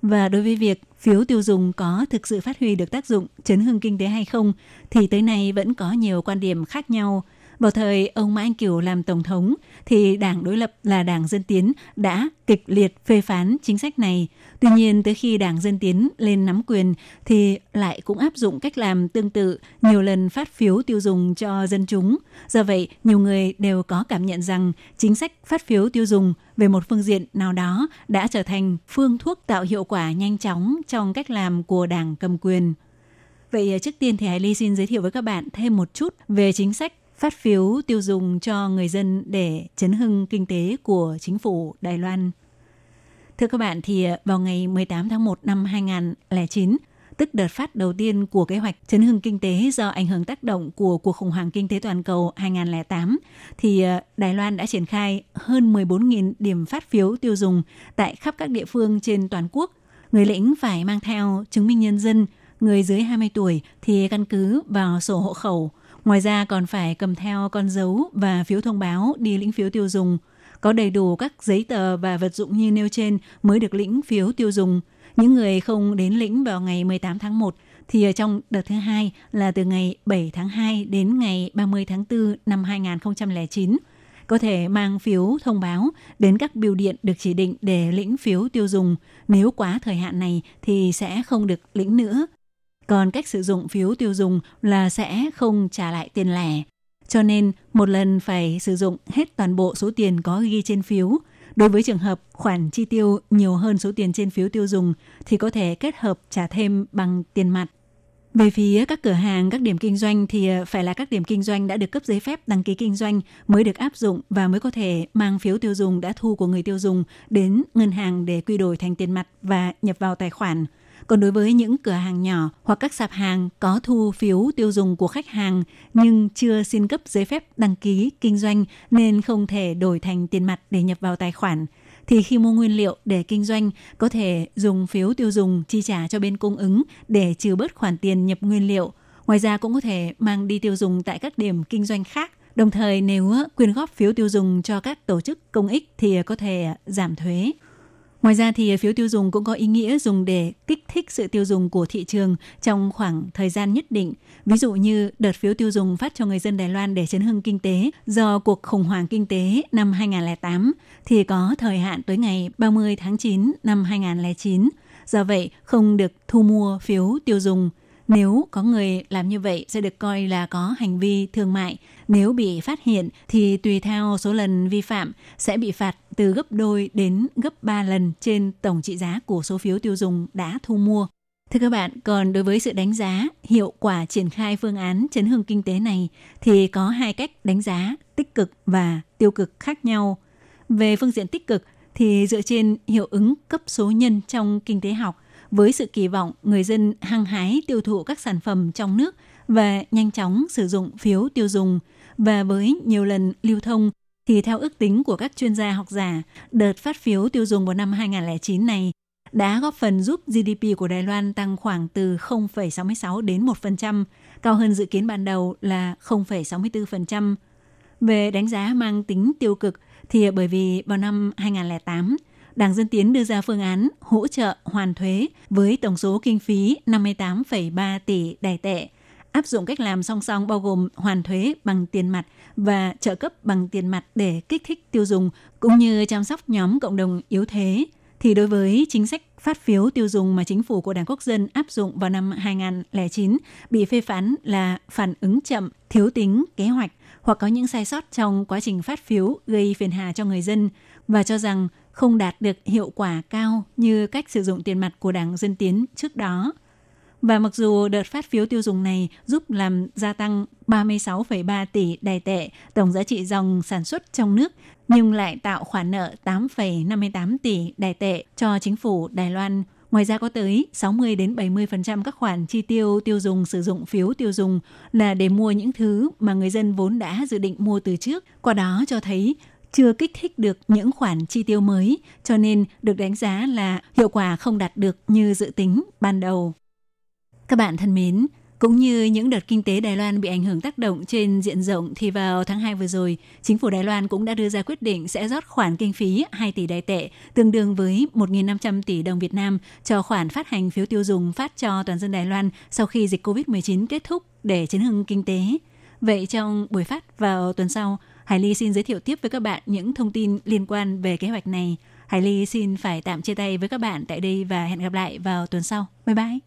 Và đối với việc phiếu tiêu dùng có thực sự phát huy được tác dụng chấn hưng kinh tế hay không, thì tới nay vẫn có nhiều quan điểm khác nhau – vào thời ông Mã Anh Kiều làm tổng thống thì đảng đối lập là đảng Dân Tiến đã kịch liệt phê phán chính sách này. Tuy nhiên tới khi đảng Dân Tiến lên nắm quyền thì lại cũng áp dụng cách làm tương tự, nhiều lần phát phiếu tiêu dùng cho dân chúng. Do vậy, nhiều người đều có cảm nhận rằng chính sách phát phiếu tiêu dùng về một phương diện nào đó đã trở thành phương thuốc tạo hiệu quả nhanh chóng trong cách làm của đảng cầm quyền. Vậy trước tiên thì Hải Ly xin giới thiệu với các bạn thêm một chút về chính sách phát phiếu tiêu dùng cho người dân để chấn hưng kinh tế của chính phủ Đài Loan. Thưa các bạn, thì vào ngày 18 tháng 1 năm 2009, tức đợt phát đầu tiên của kế hoạch chấn hưng kinh tế do ảnh hưởng tác động của cuộc khủng hoảng kinh tế toàn cầu 2008, thì ờ, Đài Loan đã triển khai hơn 14.000 điểm phát phiếu tiêu dùng tại khắp các địa phương trên toàn quốc. Người lĩnh phải mang theo chứng minh nhân dân, người dưới 20 tuổi thì căn cứ vào sổ hộ khẩu. Ngoài ra còn phải cầm theo con dấu và phiếu thông báo đi lĩnh phiếu tiêu dùng. Có đầy đủ các giấy tờ và vật dụng như nêu trên mới được lĩnh phiếu tiêu dùng – những người không đến lĩnh vào ngày 18 tháng 1 thì ở trong đợt thứ hai là từ ngày 7 tháng 2 đến ngày 30 tháng 4 năm 2009 có thể mang phiếu thông báo đến các bưu điện được chỉ định để lĩnh phiếu tiêu dùng. Nếu quá thời hạn này thì sẽ không được lĩnh nữa. Còn cách sử dụng phiếu tiêu dùng là sẽ không trả lại tiền lẻ. Cho nên một lần phải sử dụng hết toàn bộ số tiền có ghi trên phiếu Đối với trường hợp khoản chi tiêu nhiều hơn số tiền trên phiếu tiêu dùng thì có thể kết hợp trả thêm bằng tiền mặt. Về phía các cửa hàng, các điểm kinh doanh thì à, phải là các điểm kinh doanh đã được cấp giấy phép đăng ký kinh doanh mới được áp dụng và mới có thể mang phiếu tiêu dùng đã thu của người tiêu dùng đến ngân hàng để quy đổi thành tiền mặt và nhập vào tài khoản. Còn đối với những cửa hàng nhỏ hoặc các sạp hàng có thu phiếu tiêu dùng của khách hàng nhưng chưa xin cấp giấy phép đăng ký kinh doanh nên không thể đổi thành tiền mặt để nhập vào tài khoản, thì khi mua nguyên liệu để kinh doanh có thể dùng phiếu tiêu dùng chi trả cho bên cung ứng để trừ bớt khoản tiền nhập nguyên liệu. Ngoài ra cũng có thể mang đi tiêu dùng tại các điểm kinh doanh khác. Đồng thời nếu quyên góp phiếu tiêu dùng cho các tổ chức công ích thì có thể giảm thuế. Ngoài ra thì phiếu tiêu dùng cũng có ý nghĩa dùng để kích thích sự tiêu dùng của thị trường trong khoảng thời gian nhất định. Ví dụ như đợt phiếu tiêu dùng phát cho người dân Đài Loan để chấn hưng kinh tế do cuộc khủng hoảng kinh tế năm 2008 thì có thời hạn tới ngày 30 tháng 9 năm 2009. Do vậy, không được thu mua phiếu tiêu dùng. Nếu có người làm như vậy sẽ được coi là có hành vi thương mại. Nếu bị phát hiện thì tùy theo số lần vi phạm sẽ bị phạt từ gấp đôi đến gấp 3 lần trên tổng trị giá của số phiếu tiêu dùng đã thu mua. Thưa các bạn, còn đối với sự đánh giá hiệu quả triển khai phương án chấn hương kinh tế này thì có hai cách đánh giá tích cực và tiêu cực khác nhau. Về phương diện tích cực thì dựa trên hiệu ứng cấp số nhân trong kinh tế học với sự kỳ vọng người dân hăng hái tiêu thụ các sản phẩm trong nước và nhanh chóng sử dụng phiếu tiêu dùng và với nhiều lần lưu thông thì theo ước tính của các chuyên gia học giả, đợt phát phiếu tiêu dùng vào năm 2009 này đã góp phần giúp GDP của Đài Loan tăng khoảng từ 0,66 đến 1%, cao hơn dự kiến ban đầu là 0,64%. Về đánh giá mang tính tiêu cực thì bởi vì vào năm 2008, Đảng Dân Tiến đưa ra phương án hỗ trợ hoàn thuế với tổng số kinh phí 58,3 tỷ đài tệ, áp dụng cách làm song song bao gồm hoàn thuế bằng tiền mặt và trợ cấp bằng tiền mặt để kích thích tiêu dùng cũng như chăm sóc nhóm cộng đồng yếu thế. Thì đối với chính sách phát phiếu tiêu dùng mà chính phủ của Đảng Quốc dân áp dụng vào năm 2009 bị phê phán là phản ứng chậm, thiếu tính, kế hoạch hoặc có những sai sót trong quá trình phát phiếu gây phiền hà cho người dân và cho rằng không đạt được hiệu quả cao như cách sử dụng tiền mặt của Đảng Dân Tiến trước đó. Và mặc dù đợt phát phiếu tiêu dùng này giúp làm gia tăng 36,3 tỷ đài tệ tổng giá trị dòng sản xuất trong nước, nhưng lại tạo khoản nợ 8,58 tỷ đài tệ cho chính phủ Đài Loan. Ngoài ra có tới 60 đến 70% các khoản chi tiêu tiêu dùng sử dụng phiếu tiêu dùng là để mua những thứ mà người dân vốn đã dự định mua từ trước. Qua đó cho thấy chưa kích thích được những khoản chi tiêu mới, cho nên được đánh giá là hiệu quả không đạt được như dự tính ban đầu. Các bạn thân mến, cũng như những đợt kinh tế Đài Loan bị ảnh hưởng tác động trên diện rộng thì vào tháng 2 vừa rồi, chính phủ Đài Loan cũng đã đưa ra quyết định sẽ rót khoản kinh phí 2 tỷ đài tệ, tương đương với 1.500 tỷ đồng Việt Nam cho khoản phát hành phiếu tiêu dùng phát cho toàn dân Đài Loan sau khi dịch COVID-19 kết thúc để chấn hưng kinh tế. Vậy trong buổi phát vào tuần sau, Hải Ly xin giới thiệu tiếp với các bạn những thông tin liên quan về kế hoạch này. Hải Ly xin phải tạm chia tay với các bạn tại đây và hẹn gặp lại vào tuần sau. Bye bye!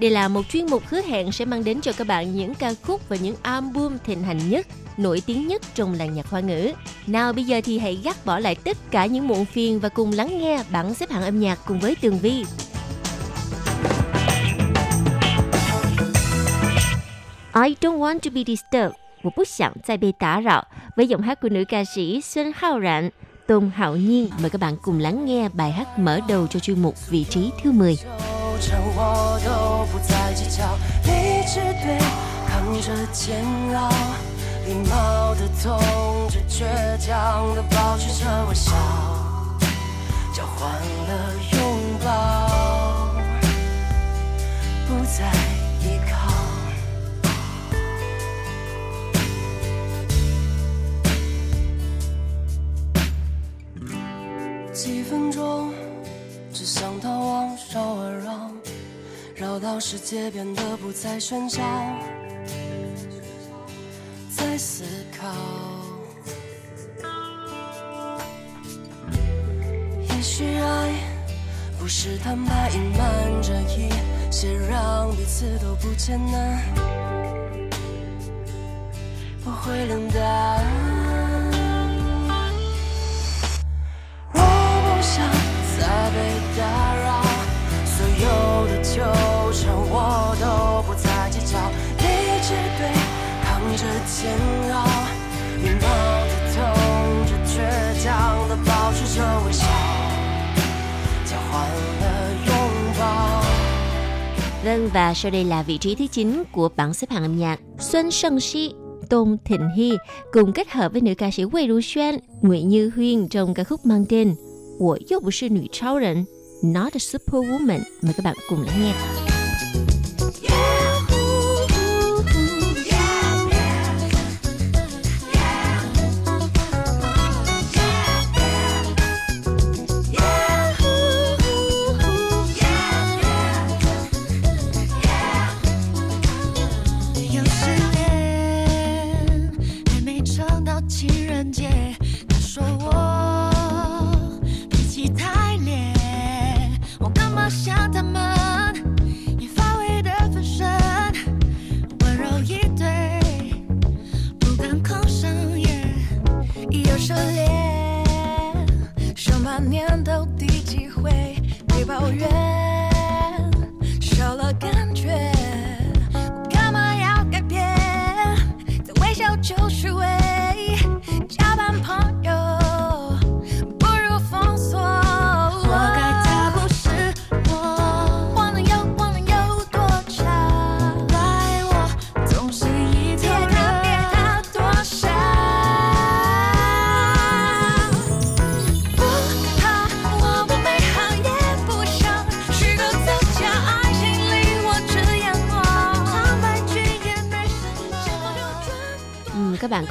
Đây là một chuyên mục hứa hẹn sẽ mang đến cho các bạn những ca khúc và những album thịnh hành nhất, nổi tiếng nhất trong làng nhạc hoa ngữ. Nào bây giờ thì hãy gác bỏ lại tất cả những muộn phiền và cùng lắng nghe bảng xếp hạng âm nhạc cùng với Tường Vi. I don't want to be disturbed. 我不想再被打扰 với giọng hát của nữ ca sĩ Xuân Hao Rạn, Tôn Hạo Nhiên. Mời các bạn cùng lắng nghe bài hát mở đầu cho chuyên mục vị trí thứ 10. 纠缠我都不再计较，理智对抗着煎熬，礼貌的痛着倔强的保持着微笑，交换了拥抱，不再依靠。几分钟，只想逃亡，绕啊绕，绕到世界变得不再喧嚣，在思考。也许爱不是坦白，隐瞒着一些，让彼此都不艰难，不会冷淡。再被打扰，所有的纠缠我都不再计较，理智对抗着煎熬，礼貌的痛着倔强的保持着微笑，交换了拥抱。 Vâng và sau đây là vị trí thứ 9 của bảng xếp hạng âm nhạc Xuân Sân Si Tôn Thịnh Hy cùng kết hợp với nữ ca sĩ Wei Ru Xuan, Nguyễn Như Huyên trong ca khúc mang tên 我又不是女超人，Not a Superwoman，每个版共鸣念。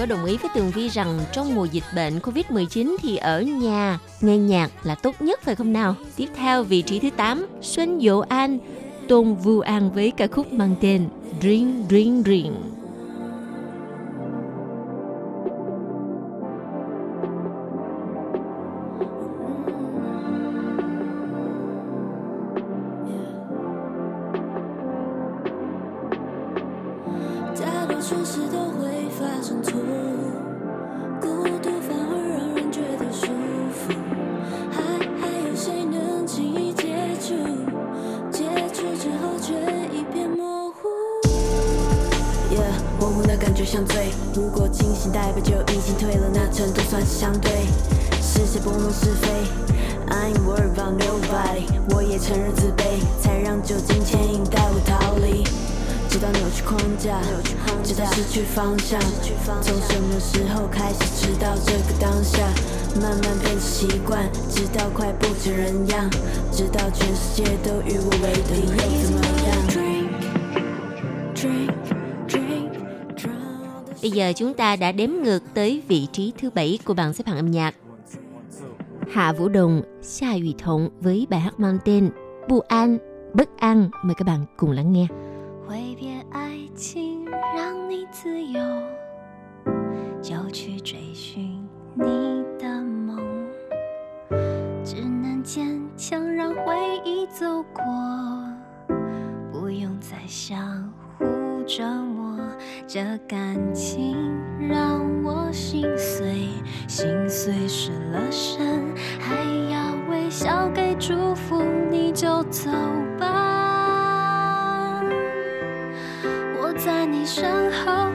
Có đồng ý với Tường Vi rằng trong mùa dịch bệnh Covid-19 thì ở nhà nghe nhạc là tốt nhất phải không nào? Tiếp theo vị trí thứ 8, Xuân Dỗ An, Tôn Vu An với ca khúc mang tên Ring Ring Ring. 就已经退了，那程度算是相对。是谁拨弄是非？I ain't worried about nobody。我也承认自卑，才让酒精牵引带我逃离。直到扭曲框架，直到失去方向。从什么时候开始知道这个当下？慢慢变成习惯，直到快不成人样，直到全世界都与我为敌，又怎么样？Bây giờ chúng ta đã đếm ngược tới vị trí thứ 7 của bảng xếp hạng âm nhạc. Hạ Vũ Đồng, Xa Ủy Thống với bài hát mang tên Bu An, Bất An. Mời các bạn cùng lắng nghe. 挥别爱情，让你自由，就去追寻你的梦，只能坚强让回忆走过，不用再相互 折磨。这感情让我心碎，心碎失了神，还要微笑给祝福，你就走吧。我在你身后，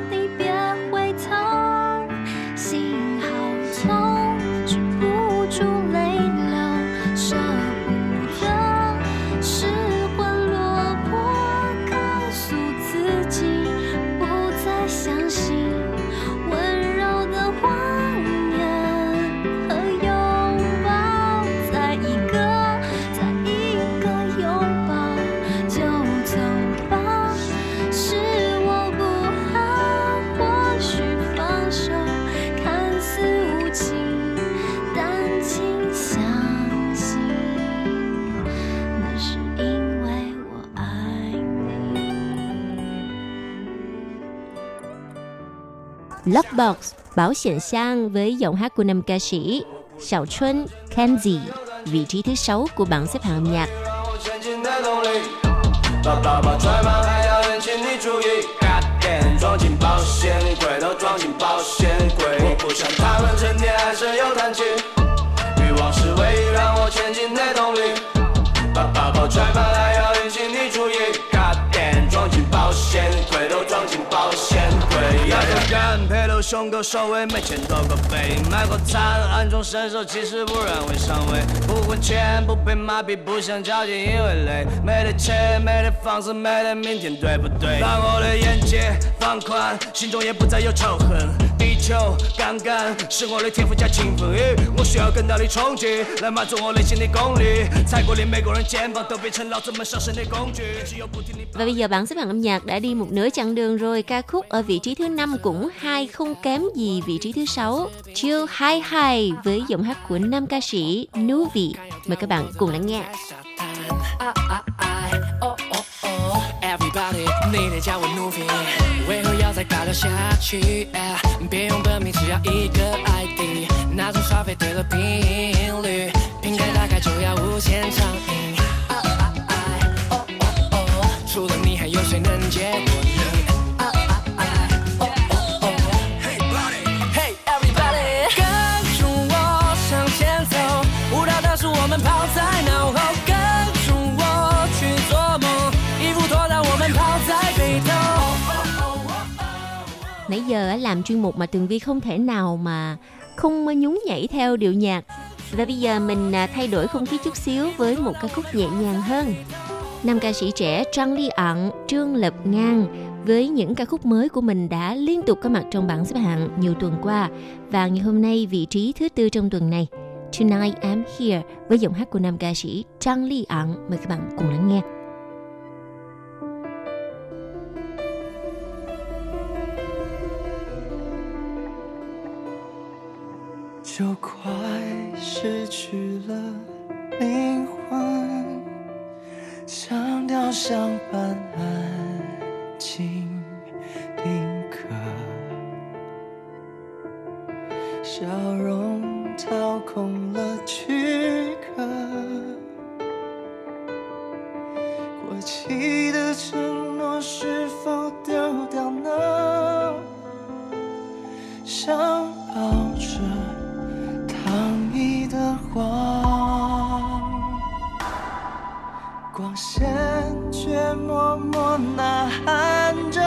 Lockbox Bảo Hiền Sang với giọng hát của nam ca sĩ Sào Xuân Kenzie, vị trí thứ 6 của bảng xếp hạng âm nhạc. 我前进的动力。把爸爸拽满，还要引起你注意。Goddamn，装进保险柜，都装进保险柜。我不想他们成天唉声又叹气，欲望是唯一让我前进的动力。把爸爸拽满， 胸口收尾，没钱多个背，买过菜，暗中伸手，其实不然会上位。不混钱，不被麻痹，不想交际，因为累。没得钱，没得房子，没得明天，对不对？当我的眼界放宽，心中也不再有仇恨。地球杠杆是我的天赋加勤奋，诶我需要更大的冲击来满足我内心的功力。踩过的每个人肩膀都变成老子们上升的工具，只有不停地。 Và bây giờ bảng xếp hạng âm nhạc đã đi một nửa chặng đường rồi. Ca khúc ở vị trí thứ 5 cũng hai không kém gì vị trí thứ 6. Chill High High với giọng hát của nam ca sĩ Nuvi. Mời các bạn cùng lắng nghe. Everybody，你得叫我努比，为何要 再尬聊下去？别用本名，只要一个 ID，那种刷费对了频率，瓶盖打开就要无限畅饮。除了 giờ làm chuyên mục mà Tường Vi không thể nào mà không nhún nhảy theo điệu nhạc. Và bây giờ mình à, thay đổi không khí chút xíu với một ca khúc nhẹ nhàng hơn. Nam ca sĩ trẻ Trang Ly Ẩn, Trương Lập Ngang với những ca khúc mới của mình đã liên tục có mặt trong bảng xếp hạng nhiều tuần qua và ngày hôm nay vị trí thứ tư trong tuần này. Tonight I'm Here với giọng hát của nam ca sĩ Trang Ly Ẩn. Mời các bạn cùng lắng nghe. 就快失去了灵魂，像雕像般安静定格，笑容掏空了躯壳，过期的承诺是否丢掉呢？想线却默默呐喊着，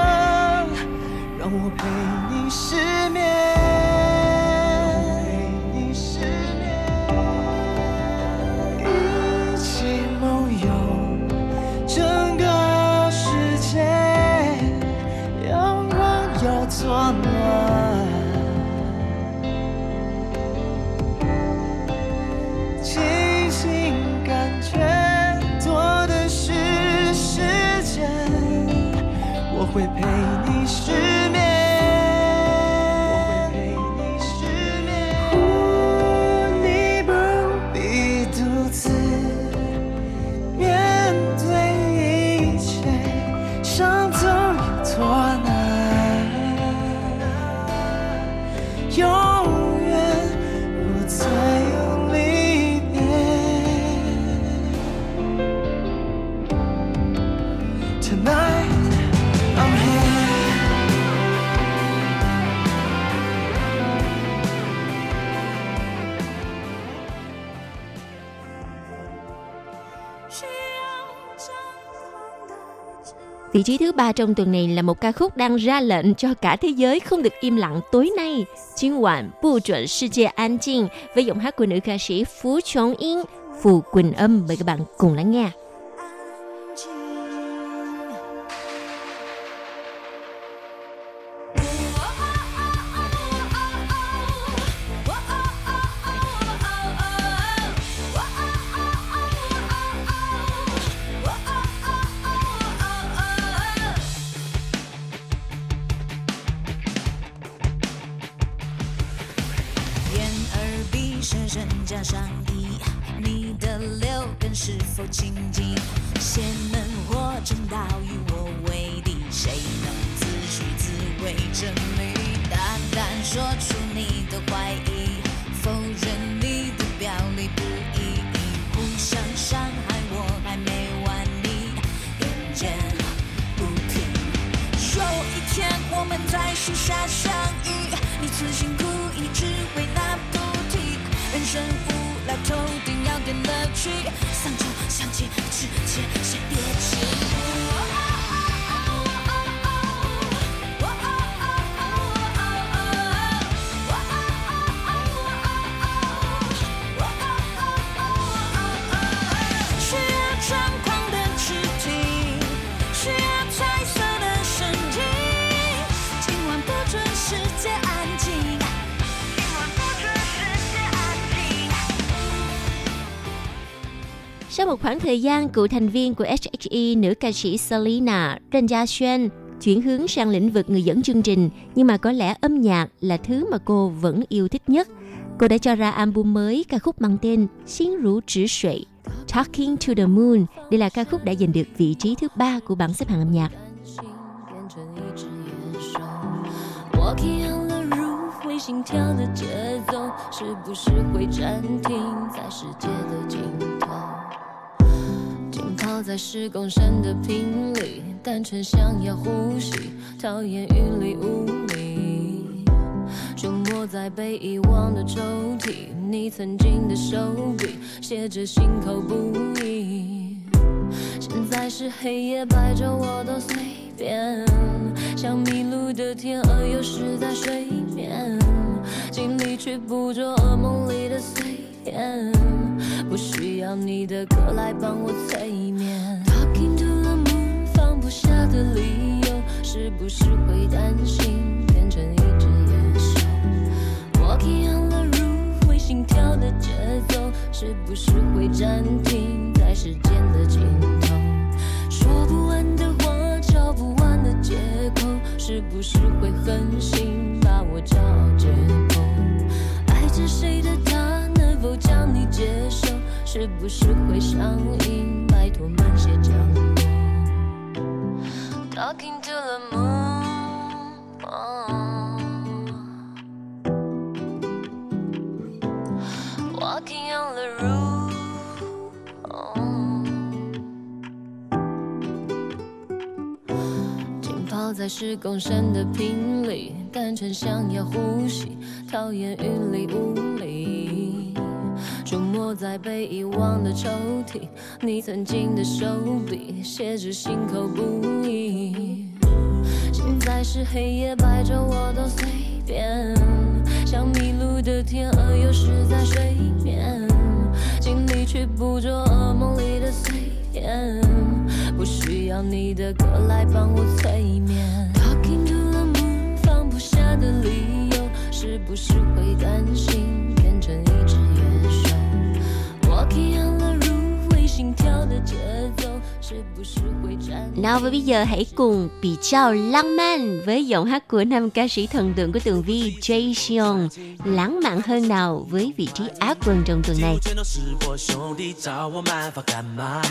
让我陪你失眠。Vị trí thứ ba trong tuần này là một ca khúc đang ra lệnh cho cả thế giới không được im lặng tối nay.今晚不准世界安静 với giọng hát của nữ ca sĩ Phú Chống Yên, Phù Quỳnh Âm. Mời các bạn cùng lắng nghe. Sau một khoảng thời gian, cựu thành viên của SHE nữ ca sĩ Selena, Trần Gia Xuân chuyển hướng sang lĩnh vực người dẫn chương trình, nhưng mà có lẽ âm nhạc là thứ mà cô vẫn yêu thích nhất. Cô đã cho ra album mới ca khúc mang tên Xin rủ trữ sụy, Talking to the Moon. Đây là ca khúc đã giành được vị trí thứ ba của bảng xếp hạng âm nhạc. 变成一只野兽。Walking on the roof，会心跳的节奏，是不是会暂停在世界的尽头？ 浸泡在十公升的瓶里，单纯想要呼吸，讨厌云里雾里。出没在被遗忘的抽屉，你曾经的手笔写着心口不一。现在是黑夜，白昼我都随便，像迷路的天鹅，有时在水面，尽力去捕捉噩梦里的碎片，不需要你的歌来帮我催眠。Talking to the moon，放不下的理由，是不是会担心变成一只野兽？Walking on the roof，会心跳的节奏，是不是会暂停在时间的尽头？说不完的话，找不完的借口，是不是会狠心把我骄傲解剖？爱着谁的他，否将你接受？是不是会上瘾？拜托慢些降落。Talking to the moon、Walking on the roof、浸泡在十公升的瓶里，单纯想要呼吸，讨厌云里雾里。出没在被遗忘的抽屉，你曾经的手笔写着心口不一。现在是黑夜，白昼我都随便，像迷路的天鹅，有时在睡眠，尽力去捕捉噩梦里的碎片，不需要你的歌来帮我催眠。Talking to the moon，放不下的理由，是不是会担心变成一只 Nào và bây giờ hãy cùng bị trao lãng mạn với giọng hát của nam ca sĩ thần tượng của tường vi Jay Sean. Lãng mạn hơn nào với vị trí á quân trong tuần này. 全都是我兄弟找我麻烦干嘛？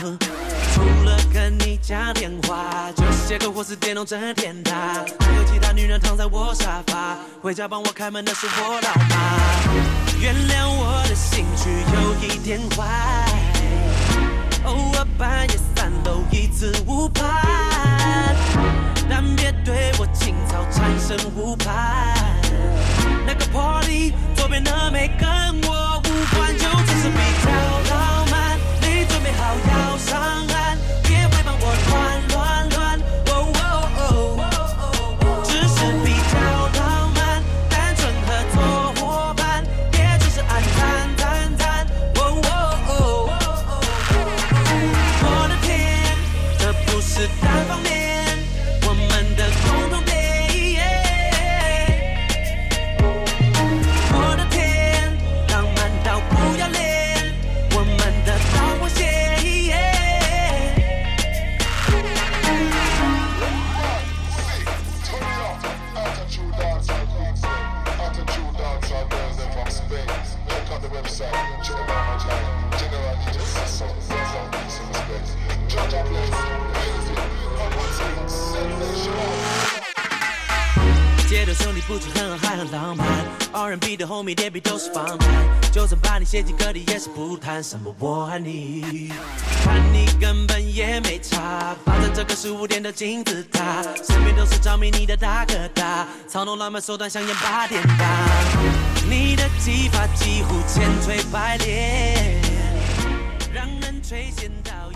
除了跟你讲电话，就是写歌或是电动整天打，还有其他女人躺在我沙发，回家帮我开门的是我老妈。 原谅我的兴趣有一点坏，偶尔半夜三楼一次误判，但别对我情操产生误判。那个 party 左边的妹跟我无关，就只是比较浪漫。你准备好要上不写进歌里也是不谈什么我爱你，看你根本也没差，霸占这个十五点的金字塔，身边都是着迷你的大哥大，操弄浪漫手段像演八点档，你的技法几乎千锤百炼，让人垂涎到。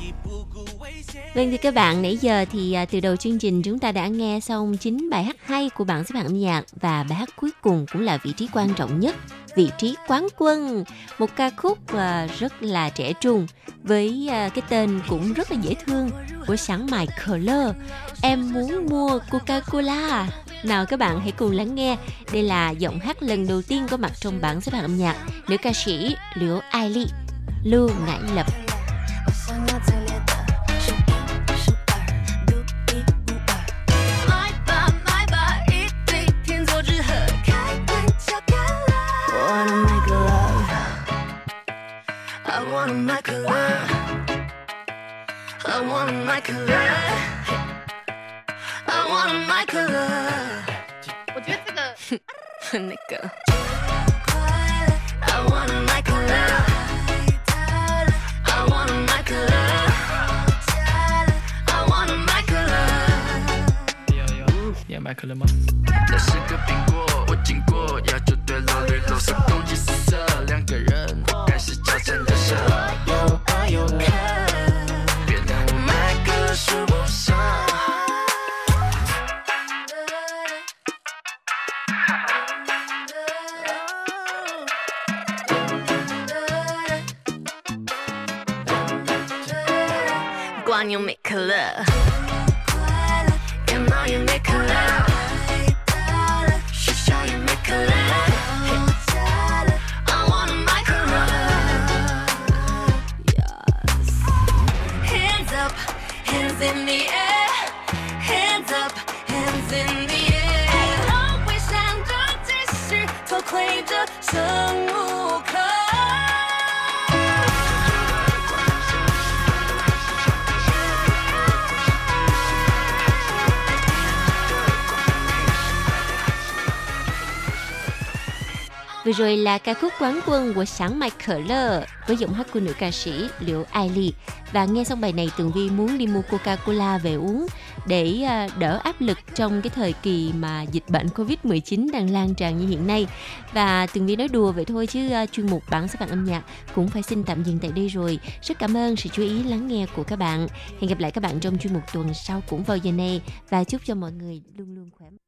Vâng thì các bạn, nãy giờ thì à, từ đầu chương trình chúng ta đã nghe xong 9 bài hát hay của bảng xếp hạng âm nhạc và bài hát cuối cùng cũng là vị trí quan trọng nhất, vị trí quán quân. Một ca khúc à, rất là trẻ trung với à, cái tên cũng rất là dễ thương của sáng mài Color. Em muốn mua Coca-Cola. Nào các bạn hãy cùng lắng nghe. Đây là giọng hát lần đầu tiên có mặt trong bảng xếp hạng âm nhạc nữ ca sĩ Liễu Ai Ly, Lưu Ngải Lập. I wanna make love, I wanna make love, I wanna make love。我觉得这个那个。I wanna make love, I wanna make love, I wanna make love。要买可乐吗？这是个苹果，我经过，要就对了，绿豆色，攻击色，两个人开始交 缠 rồi là ca khúc quán quân của sáng Mai Khở Lơ với giọng hát của nữ ca sĩ Liễu Ai Ly. Và nghe xong bài này, Tường Vi muốn đi mua Coca-Cola về uống để à, đỡ áp lực trong cái thời kỳ mà dịch bệnh Covid-19 đang lan tràn như hiện nay. Và Tường Vi nói đùa vậy thôi chứ à, chuyên mục bảng xếp hạng âm nhạc cũng phải xin tạm dừng tại đây rồi. Rất cảm ơn sự chú ý lắng nghe của các bạn. Hẹn gặp lại các bạn trong chuyên mục tuần sau cũng vào giờ này và chúc cho mọi người luôn luôn khỏe mạnh.